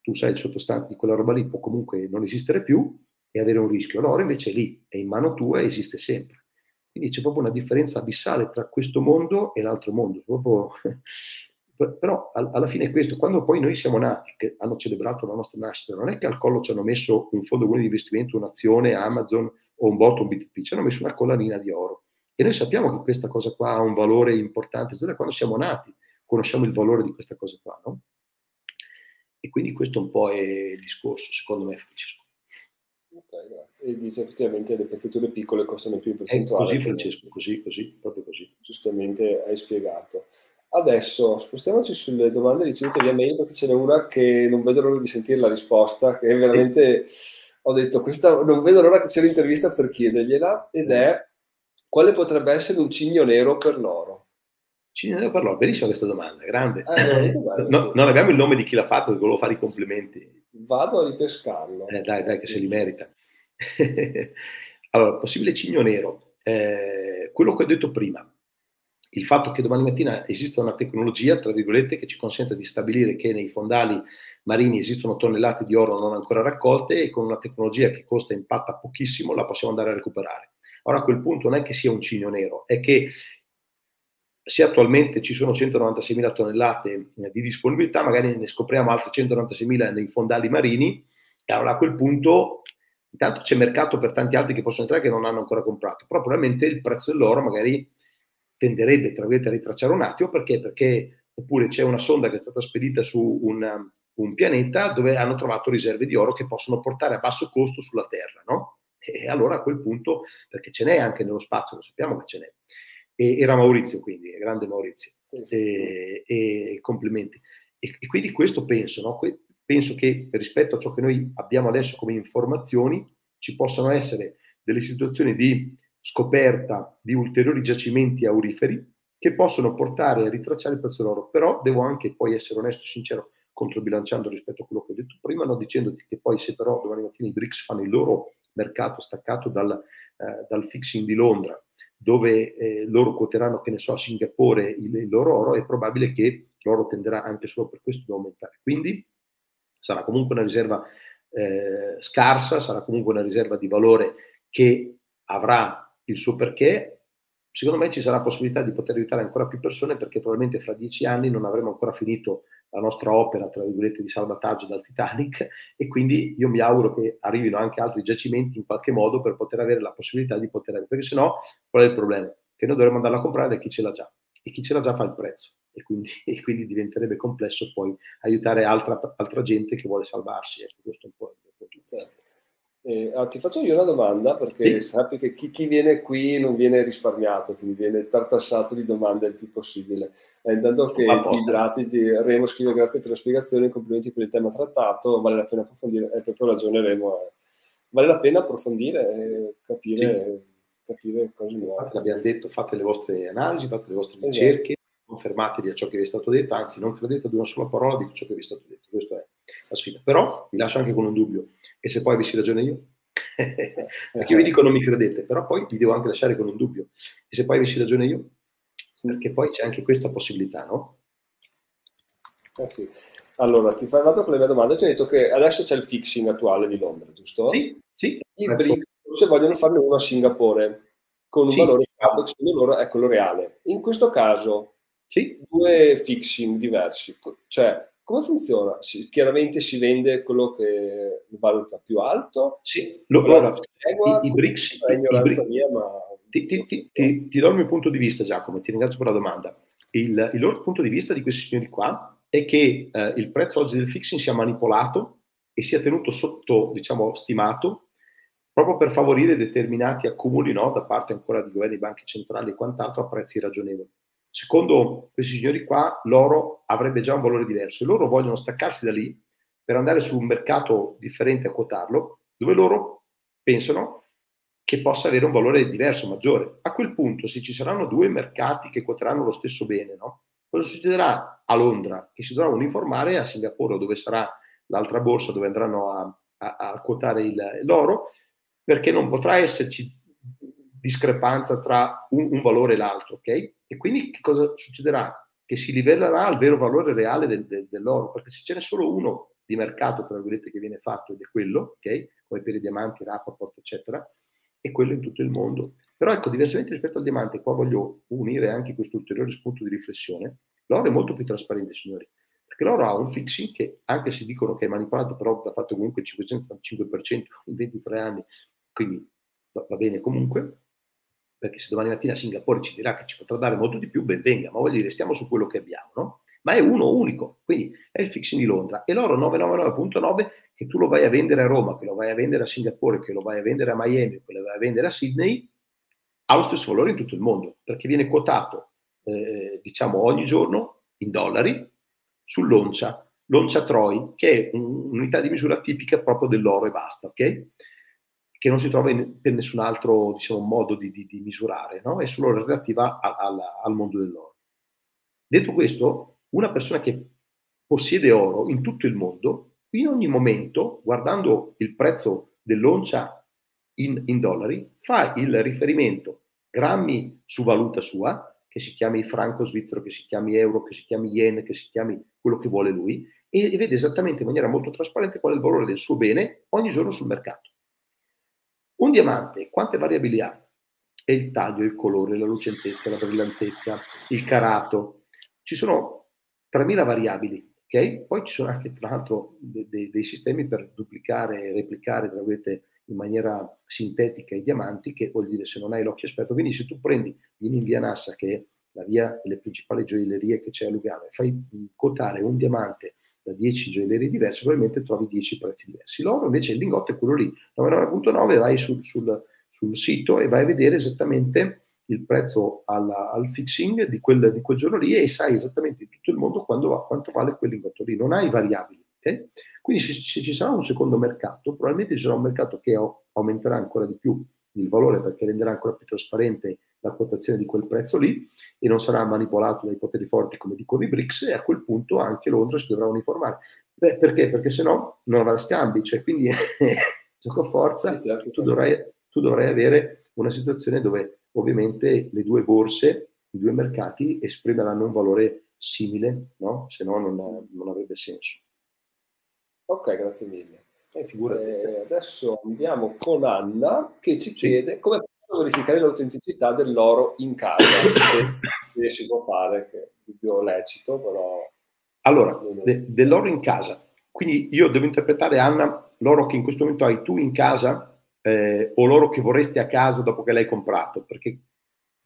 tu sai il sottostante di quella roba lì può comunque non esistere più e avere un rischio. L'oro invece è lì, è in mano tua e esiste sempre. Quindi c'è proprio una differenza abissale tra questo mondo e l'altro mondo. Proprio... Però alla fine è questo, quando poi noi siamo nati, che hanno celebrato la nostra nascita, non è che al collo ci hanno messo un fondo di investimento, un'azione, Amazon o un botto, un BTP, ci hanno messo una collanina di oro. E noi sappiamo che questa cosa qua ha un valore importante, da quando siamo nati conosciamo il valore di questa cosa qua, no? E quindi questo un po' è il discorso, secondo me, Francesco. Ok, grazie. E dice effettivamente le pezzature piccole costano più in percentuale. È così, Francesco, così, così, proprio così. Giustamente hai spiegato. Adesso spostiamoci sulle domande ricevute via mail perché ce n'è una che non vedo l'ora di sentire la risposta, che è veramente ho detto questa non vedo l'ora che sia l'intervista per chiedergliela ed è quale potrebbe essere un cigno nero per l'oro? Cine parlò, benissimo questa domanda, grande. Eh, bello, no. Non abbiamo il nome di chi l'ha fatto, volevo fare i complimenti. Vado a ripescarlo. Eh, dai, dai, che se li merita. allora, possibile cigno nero. Eh, quello che ho detto prima, il fatto che domani mattina esista una tecnologia, tra virgolette, che ci consente di stabilire che nei fondali marini esistono tonnellate di oro non ancora raccolte e con una tecnologia che costa e impatta pochissimo la possiamo andare a recuperare. Ora a quel punto non è che sia un cigno nero, è che se attualmente ci sono 196.000 tonnellate eh, di disponibilità, magari ne scopriamo altre 196.000 nei fondali marini, e allora a quel punto intanto c'è mercato per tanti altri che possono entrare che non hanno ancora comprato, però probabilmente il prezzo dell'oro magari tenderebbe tra a ritracciare un attimo perché? perché oppure c'è una sonda che è stata spedita su un, un, pianeta dove hanno trovato riserve di oro che possono portare a basso costo sulla Terra, no? E allora a quel punto, perché ce n'è anche nello spazio, lo sappiamo che ce n'è, e, era Maurizio quindi, grande Maurizio, sì, sì. E, e, complimenti. E, e, quindi questo penso, no? que- penso che rispetto a ciò che noi abbiamo adesso come informazioni ci possano essere delle situazioni di scoperta di ulteriori giacimenti auriferi che possono portare a ritracciare il prezzo dell'oro, però devo anche poi essere onesto e sincero, controbilanciando rispetto a quello che ho detto prima, non dicendoti che poi se però domani mattina i BRICS fanno il loro mercato staccato dal, eh, dal fixing di Londra dove eh, loro quoteranno, che ne so, a Singapore il, il, loro oro, è probabile che l'oro tenderà anche solo per questo ad aumentare. Quindi sarà comunque una riserva eh, scarsa, sarà comunque una riserva di valore che avrà il suo perché, secondo me ci sarà possibilità di poter aiutare ancora più persone perché probabilmente fra dieci anni non avremo ancora finito la nostra opera, tra virgolette, di salvataggio dal Titanic e quindi io mi auguro che arrivino anche altri giacimenti in qualche modo per poter avere la possibilità di poter avere, perché sennò qual è il problema? Che noi dovremmo andarla a comprare da chi ce l'ha già e chi ce l'ha già fa il prezzo e quindi, e quindi diventerebbe complesso poi aiutare altra, altra, gente che vuole salvarsi. Ecco, questo è un po' il punto. Certo. Eh, allora, ti faccio io una domanda perché sì. sappi che chi, chi, viene qui non viene risparmiato, quindi viene tartassato di domande il più possibile. Eh, intanto che ti idrati, ti, Remo scrive grazie per la spiegazione, complimenti per il tema trattato, vale la pena approfondire, e proprio ragione Remo, eh. vale la pena approfondire e capire, sì. capire cose nuove. L'abbiamo detto, fate le vostre analisi, fate le vostre esatto. ricerche, esatto. confermatevi a ciò che vi è stato detto, anzi non credete ad una sola parola di ciò che vi è stato detto, questa è la sfida. Però vi lascio anche con un dubbio e se poi avessi ragione io? perché io vi dico non mi credete, però poi vi devo anche lasciare con un dubbio. E se poi avessi ragione io? Perché poi c'è anche questa possibilità, no? Eh sì. Allora, ti fai vado con le mie domande. Tu hai detto che adesso c'è il fixing attuale di Londra, giusto? Sì, sì. I BRICS, se vogliono farne uno a Singapore, con un sì. valore che secondo loro è quello reale. In questo caso, sì. due fixing diversi, cioè come funziona? Si, chiaramente si vende quello che valuta più alto? Sì, lo, allora, i, i BRICS... I, i mia, ma... ti, ti, ti, ti, do il mio punto di vista, Giacomo, ti ringrazio per la domanda. Il, il loro punto di vista di questi signori qua è che eh, il prezzo oggi del fixing sia manipolato e sia tenuto sotto, diciamo, stimato, proprio per favorire determinati accumuli no, da parte ancora di governi, banche centrali e quant'altro a prezzi ragionevoli. Secondo questi signori qua, l'oro avrebbe già un valore diverso e loro vogliono staccarsi da lì per andare su un mercato differente a quotarlo, dove loro pensano che possa avere un valore diverso, maggiore. A quel punto, se ci saranno due mercati che quoteranno lo stesso bene, no? cosa succederà a Londra? Che si dovranno uniformare a Singapore, dove sarà l'altra borsa dove andranno a, a, a quotare il, l'oro, perché non potrà esserci discrepanza tra un, un valore e l'altro, ok? E quindi che cosa succederà? Che si livellerà il vero valore reale del, del, dell'oro, perché se ce n'è solo uno di mercato, tra virgolette, che viene fatto ed è quello, ok? Come per i diamanti, Rapaport, eccetera, è quello in tutto il mondo. Però ecco, diversamente rispetto al diamante, qua voglio unire anche questo ulteriore spunto di riflessione, l'oro è molto più trasparente, signori, perché l'oro ha un fixing che, anche se dicono che è manipolato, però ha fatto comunque il 575% in 23 anni, quindi va bene comunque, perché se domani mattina Singapore ci dirà che ci potrà dare molto di più, ben venga, ma voglio dire, stiamo su quello che abbiamo, no? Ma è uno unico, quindi è il fixing di Londra. E l'oro 999.9 che tu lo vai a vendere a Roma, che lo vai a vendere a Singapore, che lo vai a vendere a Miami, che lo vai a vendere a Sydney, ha lo stesso valore in tutto il mondo, perché viene quotato, eh, diciamo, ogni giorno in dollari sull'oncia, l'oncia Troy, che è un'unità di misura tipica proprio dell'oro e basta, ok? Che non si trova in, per nessun altro diciamo, modo di, di, di misurare, no? è solo relativa a, a, al mondo dell'oro. Detto questo, una persona che possiede oro in tutto il mondo, in ogni momento, guardando il prezzo dell'oncia in, in dollari, fa il riferimento grammi su valuta sua, che si chiami franco svizzero, che si chiami euro, che si chiami yen, che si chiami quello che vuole lui, e, e vede esattamente in maniera molto trasparente qual è il valore del suo bene ogni giorno sul mercato. Un diamante, quante variabili ha? È il taglio, il colore, la lucentezza, la brillantezza, il carato. Ci sono 3.000 variabili, ok? Poi ci sono anche, tra l'altro, de- de- dei sistemi per duplicare e replicare, tra virgolette, in maniera sintetica i diamanti, che vuol dire se non hai l'occhio esperto. Quindi se tu prendi, in via Nassa, che è la via delle principali gioiellerie che c'è a Lugano, e fai quotare un diamante da 10 gioiellerie diverse, probabilmente trovi 10 prezzi diversi. L'oro invece il lingotto è quello lì, 99.9 vai sul, sul, sul, sito e vai a vedere esattamente il prezzo alla, al fixing di quel, di quel, giorno lì e sai esattamente in tutto il mondo va, quanto vale quel lingotto lì, non hai variabili. Okay? Quindi se, se, ci sarà un secondo mercato, probabilmente ci sarà un mercato che aumenterà ancora di più il valore perché renderà ancora più trasparente la quotazione di quel prezzo lì e non sarà manipolato dai poteri forti come dicono i BRICS e a quel punto anche Londra si dovrà uniformare. Beh, perché? Perché se no non avrà scambi, cioè quindi gioco a forza, sì, certo, tu, dovrai, tu dovrai avere una situazione dove ovviamente le due borse, i due mercati esprimeranno un valore simile, no? se no non, non avrebbe senso. Ok, grazie mille. Eh, eh, adesso andiamo con Anna che ci chiede come verificare l'autenticità dell'oro in casa, che si può fare, che è dubbio lecito, però... Allora, de- dell'oro in casa. Quindi io devo interpretare, Anna, l'oro che in questo momento hai tu in casa eh, o l'oro che vorresti a casa dopo che l'hai comprato, perché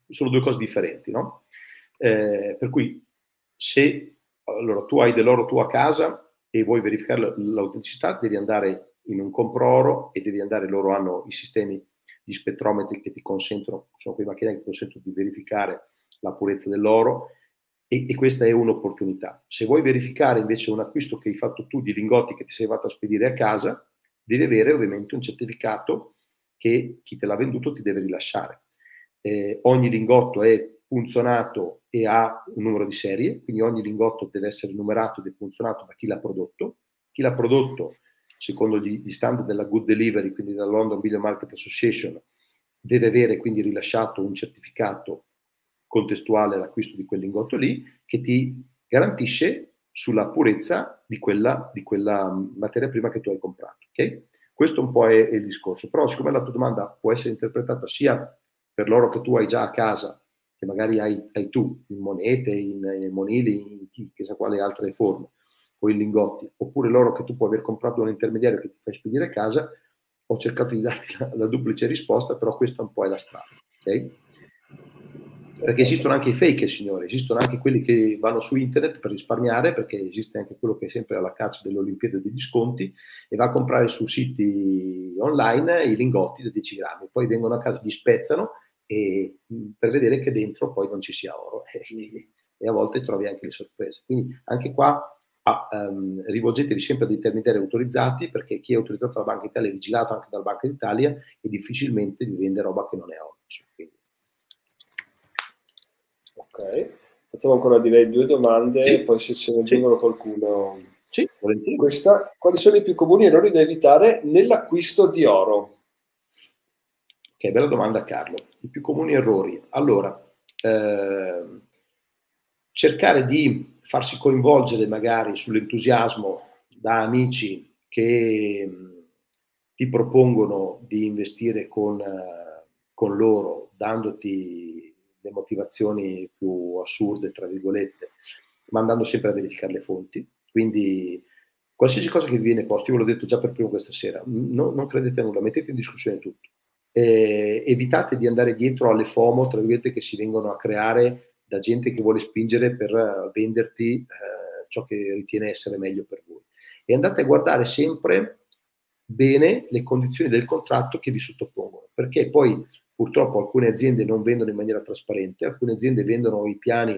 sono due cose differenti, no? Eh, per cui se allora, tu hai dell'oro tu a casa e vuoi verificare l'autenticità, devi andare in un compro oro e devi andare, loro hanno i sistemi di spettrometri che ti consentono, sono quei macchinari che consentono di verificare la purezza dell'oro e, e, questa è un'opportunità. Se vuoi verificare invece un acquisto che hai fatto tu di lingotti che ti sei fatto a spedire a casa, devi avere ovviamente un certificato che chi te l'ha venduto ti deve rilasciare. Eh, ogni lingotto è punzonato e ha un numero di serie, quindi ogni lingotto deve essere numerato ed è punzonato da chi l'ha prodotto. Chi l'ha prodotto, secondo gli, standard della Good Delivery, quindi della London Video Market Association, deve avere quindi rilasciato un certificato contestuale all'acquisto di quel lingotto lì, che ti garantisce sulla purezza di quella, di quella materia prima che tu hai comprato. Okay? Questo un po' è, è, il discorso. Però siccome la tua domanda può essere interpretata sia per l'oro che tu hai già a casa, che magari hai, hai tu in monete, in, in monili, in chissà quale altre forme, o in lingotti, oppure l'oro che tu puoi aver comprato da un intermediario che ti fai spedire a casa, ho cercato di darti la, la duplice risposta, però questa un po' è la strada. Okay? perché esistono anche i fake, signore, esistono anche quelli che vanno su internet per risparmiare, perché esiste anche quello che è sempre alla caccia delle Olimpiadi degli sconti e va a comprare su siti online i lingotti da 10 grammi, poi vengono a casa, li spezzano e, per vedere che dentro poi non ci sia oro e a volte trovi anche le sorprese. Quindi anche qua ah, um, rivolgetevi sempre ad intermediari autorizzati perché chi è autorizzato dalla Banca Italia è vigilato anche dalla Banca d'Italia e difficilmente vi vende roba che non è oro. Ok, facciamo ancora direi due domande sì. e poi se ce ne aggiungono sì. qualcuno. Sì, Questa, quali sono i più comuni errori da evitare nell'acquisto di oro? Ok, bella domanda Carlo. I più comuni errori. Allora, eh, cercare di farsi coinvolgere magari sull'entusiasmo da amici che mh, ti propongono di investire con, uh, con loro, dandoti le motivazioni più assurde, tra virgolette, ma andando sempre a verificare le fonti. Quindi qualsiasi cosa che vi viene posto, io ve l'ho detto già per primo questa sera, no, non credete a nulla, mettete in discussione tutto. Eh, evitate di andare dietro alle FOMO, tra virgolette, che si vengono a creare da gente che vuole spingere per venderti eh, ciò che ritiene essere meglio per voi. E andate a guardare sempre bene le condizioni del contratto che vi sottopongono, perché poi Purtroppo alcune aziende non vendono in maniera trasparente, alcune aziende vendono i piani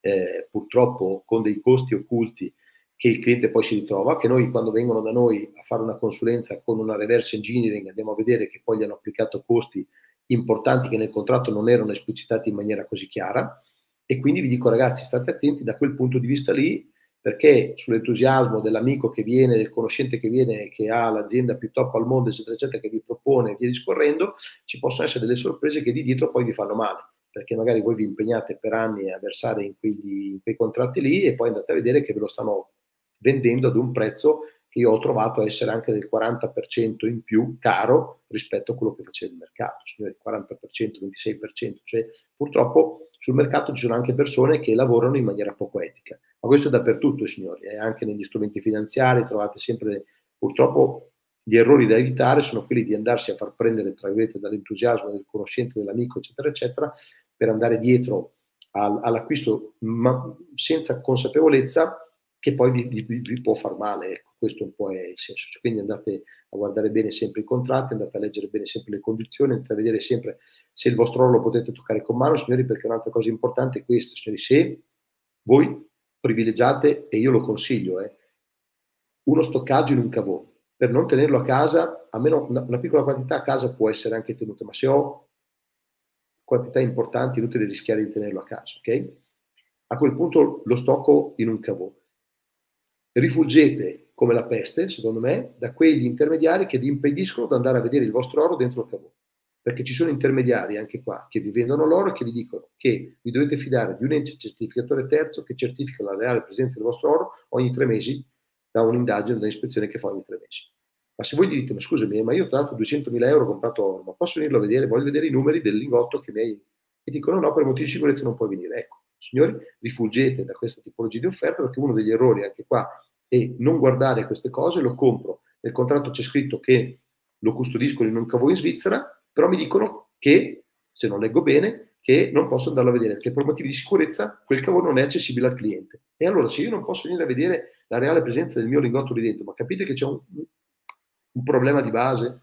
eh, purtroppo con dei costi occulti che il cliente poi si ritrova, che noi quando vengono da noi a fare una consulenza con una reverse engineering andiamo a vedere che poi gli hanno applicato costi importanti che nel contratto non erano esplicitati in maniera così chiara. E quindi vi dico ragazzi state attenti da quel punto di vista lì perché sull'entusiasmo dell'amico che viene, del conoscente che viene, che ha l'azienda più top al mondo, eccetera, eccetera, che vi propone e via discorrendo, ci possono essere delle sorprese che di dietro poi vi fanno male, perché magari voi vi impegnate per anni a versare in, quegli, in quei contratti lì e poi andate a vedere che ve lo stanno vendendo ad un prezzo che io ho trovato essere anche del 40% in più caro rispetto a quello che faceva il mercato, signori, 40%, 26%, cioè purtroppo sul mercato ci sono anche persone che lavorano in maniera poco etica. Ma questo è dappertutto, signori, eh? anche negli strumenti finanziari trovate sempre, purtroppo, gli errori da evitare sono quelli di andarsi a far prendere, tra virgolette, dall'entusiasmo del conoscente, dell'amico, eccetera, eccetera, per andare dietro al, all'acquisto ma senza consapevolezza che poi vi, vi, vi, può far male. Ecco, questo un po' è il senso. Quindi andate a guardare bene sempre i contratti, andate a leggere bene sempre le condizioni, andate a vedere sempre se il vostro oro lo potete toccare con mano, signori, perché un'altra cosa importante è questa, signori, se voi privilegiate, e io lo consiglio, eh, uno stoccaggio in un cavò. Per non tenerlo a casa, almeno una, una piccola quantità a casa può essere anche tenuta, ma se ho quantità importanti inutile rischiare di tenerlo a casa, ok? A quel punto lo stocco in un cavò. Rifuggete come la peste, secondo me, da quegli intermediari che vi impediscono di andare a vedere il vostro oro dentro il cavò perché ci sono intermediari anche qua che vi vendono l'oro e che vi dicono che vi dovete fidare di un ente certificatore terzo che certifica la reale presenza del vostro oro ogni tre mesi da un'indagine, da un'ispezione che fa ogni tre mesi. Ma se voi gli dite, ma scusami, ma io tra l'altro 200.000 euro ho comprato oro, ma posso venirlo a vedere? Voglio vedere i numeri del lingotto che mi hai... E dicono no, per motivi di sicurezza non puoi venire. Ecco, signori, rifuggete da questa tipologia di offerta perché uno degli errori anche qua è non guardare queste cose, lo compro. Nel contratto c'è scritto che lo custodisco in un cavo in Svizzera, però mi dicono che, se non leggo bene, che non posso andarlo a vedere, perché per motivi di sicurezza quel cavo non è accessibile al cliente. E allora se io non posso venire a vedere la reale presenza del mio lingotto lì dentro, ma capite che c'è un, un problema di base?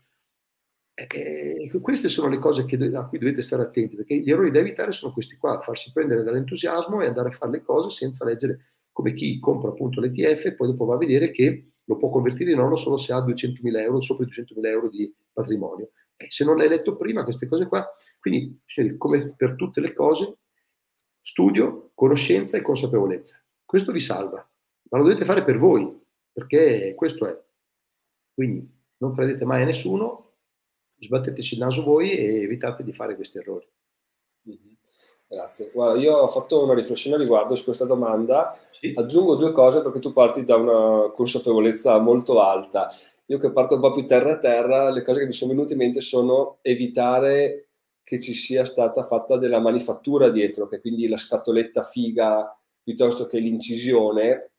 E queste sono le cose che, a cui dovete stare attenti, perché gli errori da evitare sono questi qua, farsi prendere dall'entusiasmo e andare a fare le cose senza leggere come chi compra appunto l'ETF e poi dopo va a vedere che lo può convertire in oro solo se ha 200.000 euro, sopra i 200.000 euro di patrimonio. E se non l'hai letto prima, queste cose qua, quindi come per tutte le cose, studio, conoscenza e consapevolezza. Questo vi salva, ma lo dovete fare per voi, perché questo è. Quindi non credete mai a nessuno, sbatteteci il naso voi e evitate di fare questi errori. Mm-hmm. Grazie. Guarda, io ho fatto una riflessione riguardo su questa domanda. Sì. Aggiungo due cose perché tu parti da una consapevolezza molto alta. Io che parto un po' più terra a terra, le cose che mi sono venute in mente sono evitare che ci sia stata fatta della manifattura dietro, che quindi la scatoletta figa piuttosto che l'incisione,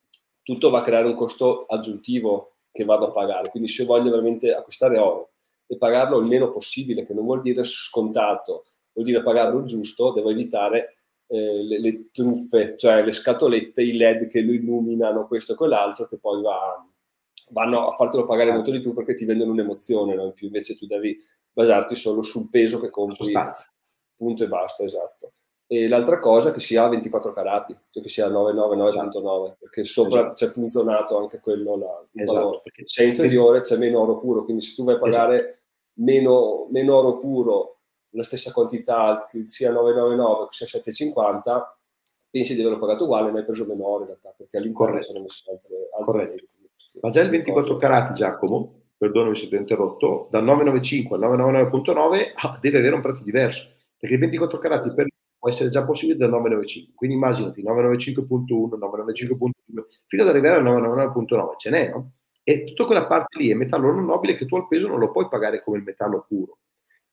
tutto va a creare un costo aggiuntivo che vado a pagare. Quindi se io voglio veramente acquistare oro e pagarlo il meno possibile, che non vuol dire scontato, vuol dire pagarlo giusto, devo evitare eh, le, le, truffe, cioè le scatolette, i LED che lo illuminano, questo e quell'altro, che poi va, vanno a fartelo pagare molto di più perché ti vendono un'emozione, no? in più invece tu devi basarti solo sul peso che compri, punto e basta, esatto e l'altra cosa che sia 24 carati, cioè che sia 999.9, esatto. perché sopra esatto. c'è punzonato anche quello là, esatto, perché c'è inferiore, c'è meno oro puro, quindi se tu vai a pagare esatto. meno, meno, oro puro, la stessa quantità, che sia 999 che sia 750, pensi di averlo pagato uguale, ma hai preso meno in realtà, perché all'interno sono messe altre, altre Ma già il 24 carati, Giacomo, perdonami se ti ho interrotto, dal 995 al 999.9 ah, deve avere un prezzo diverso, perché il 24 carati per può essere già possibile dal 995. Quindi immaginati 995.1, 995.2, fino ad arrivare al 999.9, ce n'è, no? E tutta quella parte lì è metallo non nobile che tu al peso non lo puoi pagare come il metallo puro.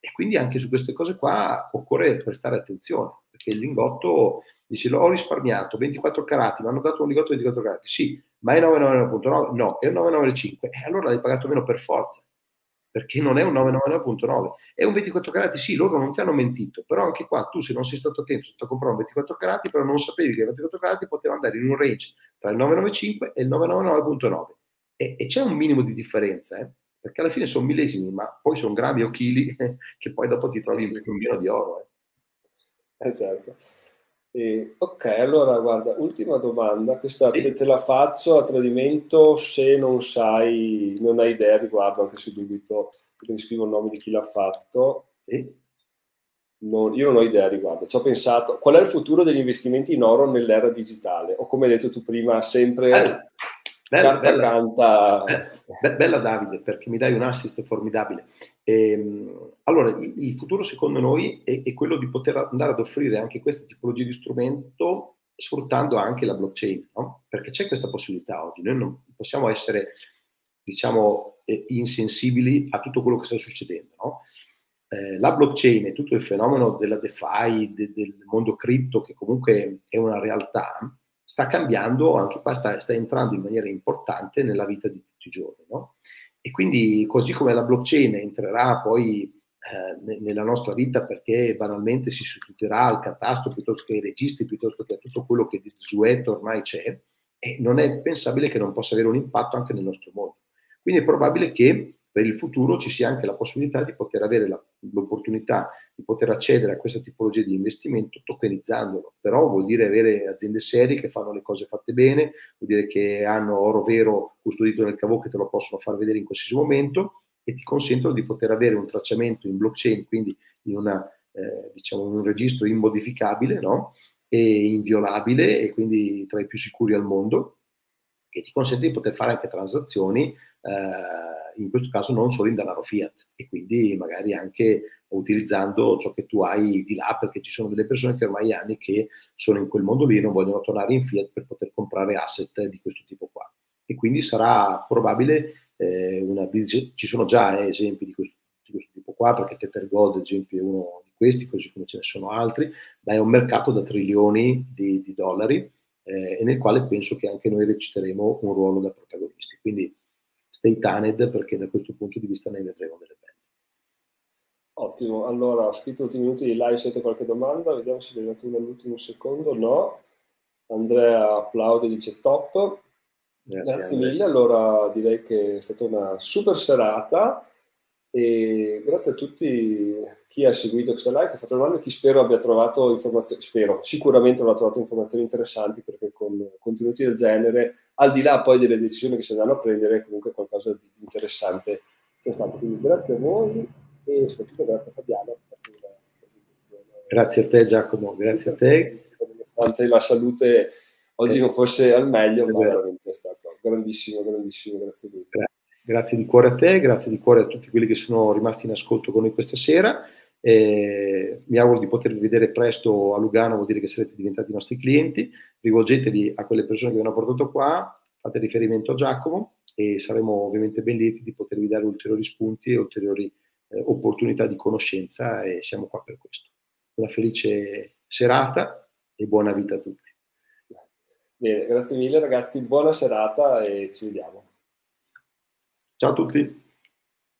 E quindi anche su queste cose qua occorre prestare attenzione, perché il lingotto, dici, l'ho risparmiato, 24 carati, mi hanno dato un lingotto di 24 carati, sì, ma è 999.9? No, è 995. E allora l'hai pagato meno per forza perché non è un 999.9, è un 24 carati, sì, loro non ti hanno mentito, però anche qua tu se non sei stato attento, sei stato a comprare un 24 carati, però non sapevi che il 24 carati poteva andare in un range tra il 995 e il 999.9 e, e c'è un minimo di differenza, eh? Perché alla fine sono millesimi, ma poi sono grammi o chili che poi dopo ti trovi sì, in un pieno di oro. Eh. Esatto. Eh, ok, allora guarda, ultima domanda, questa sì. te, te, la faccio a tradimento se non sai, non hai idea riguardo, anche se dubito che mi scrivo il nome di chi l'ha fatto. Sì. Non, io non ho idea riguardo, ci ho pensato, qual è il futuro degli investimenti in oro nell'era digitale? O come hai detto tu prima, sempre... Eh Bella, bella, canta... bella, bella, Davide, perché mi dai un assist formidabile. Ehm, allora, il, il, futuro secondo noi è, è, quello di poter andare ad offrire anche questa tipologia di strumento sfruttando anche la blockchain, no? perché c'è questa possibilità oggi. Noi non possiamo essere, diciamo, eh, insensibili a tutto quello che sta succedendo. No? Eh, la blockchain e tutto il fenomeno della DeFi, de, del mondo cripto, che comunque è una realtà, sta cambiando, anche qua sta, sta, entrando in maniera importante nella vita di tutti i giorni. No? E quindi così come la blockchain entrerà poi eh, nella nostra vita perché banalmente si sostituirà al catasto piuttosto che ai registri, piuttosto che a tutto quello che di desueto ormai c'è, e non è pensabile che non possa avere un impatto anche nel nostro mondo. Quindi è probabile che per il futuro ci sia anche la possibilità di poter avere la, l'opportunità di poter accedere a questa tipologia di investimento tokenizzandolo, però vuol dire avere aziende serie che fanno le cose fatte bene, vuol dire che hanno oro vero custodito nel cavo che te lo possono far vedere in qualsiasi momento e ti consentono di poter avere un tracciamento in blockchain, quindi in, una, eh, diciamo, un registro immodificabile no? e inviolabile e quindi tra i più sicuri al mondo, che ti consente di poter fare anche transazioni eh, in questo caso non solo in denaro fiat e quindi magari anche utilizzando ciò che tu hai di là perché ci sono delle persone che ormai anni che sono in quel mondo lì e non vogliono tornare in fiat per poter comprare asset di questo tipo qua. E quindi sarà probabile eh, una, ci sono già eh, esempi di questo, di questo, tipo qua, perché Tether Gold, ad esempio, è uno di questi, così come ce ne sono altri, ma è un mercato da trilioni di, di dollari eh, e nel quale penso che anche noi reciteremo un ruolo da protagonisti. Quindi stay tuned perché da questo punto di vista ne vedremo delle belle. Ottimo, allora ho scritto ultimi minuti di live, se avete qualche domanda, vediamo se è arrivato all'ultimo secondo, no. Andrea applaude e dice top. Grazie, Grazie mille, allora direi che è stata una super serata e grazie a tutti chi ha seguito questa live, che ha fatto domande, chi spero abbia trovato informazioni, spero, sicuramente avrà trovato informazioni interessanti perché con contenuti del genere, al di là poi delle decisioni che si andranno a prendere, comunque qualcosa di interessante c'è stato. Quindi grazie a voi e soprattutto grazie a Fabiano per la Grazie a te Giacomo, grazie a te. Nonostante la salute oggi non fosse al meglio, ma veramente è stato grandissimo, grandissimo, grazie a Grazie. Grazie di cuore a te, grazie di cuore a tutti quelli che sono rimasti in ascolto con noi questa sera. Eh, mi auguro di potervi vedere presto a Lugano, vuol dire che sarete diventati nostri clienti. Rivolgetevi a quelle persone che vi hanno portato qua, fate riferimento a Giacomo e saremo ovviamente ben lieti di potervi dare ulteriori spunti e ulteriori eh, opportunità di conoscenza e siamo qua per questo. Una felice serata e buona vita a tutti. Bene, grazie mille ragazzi, buona serata e ci vediamo. Ciao a tutti.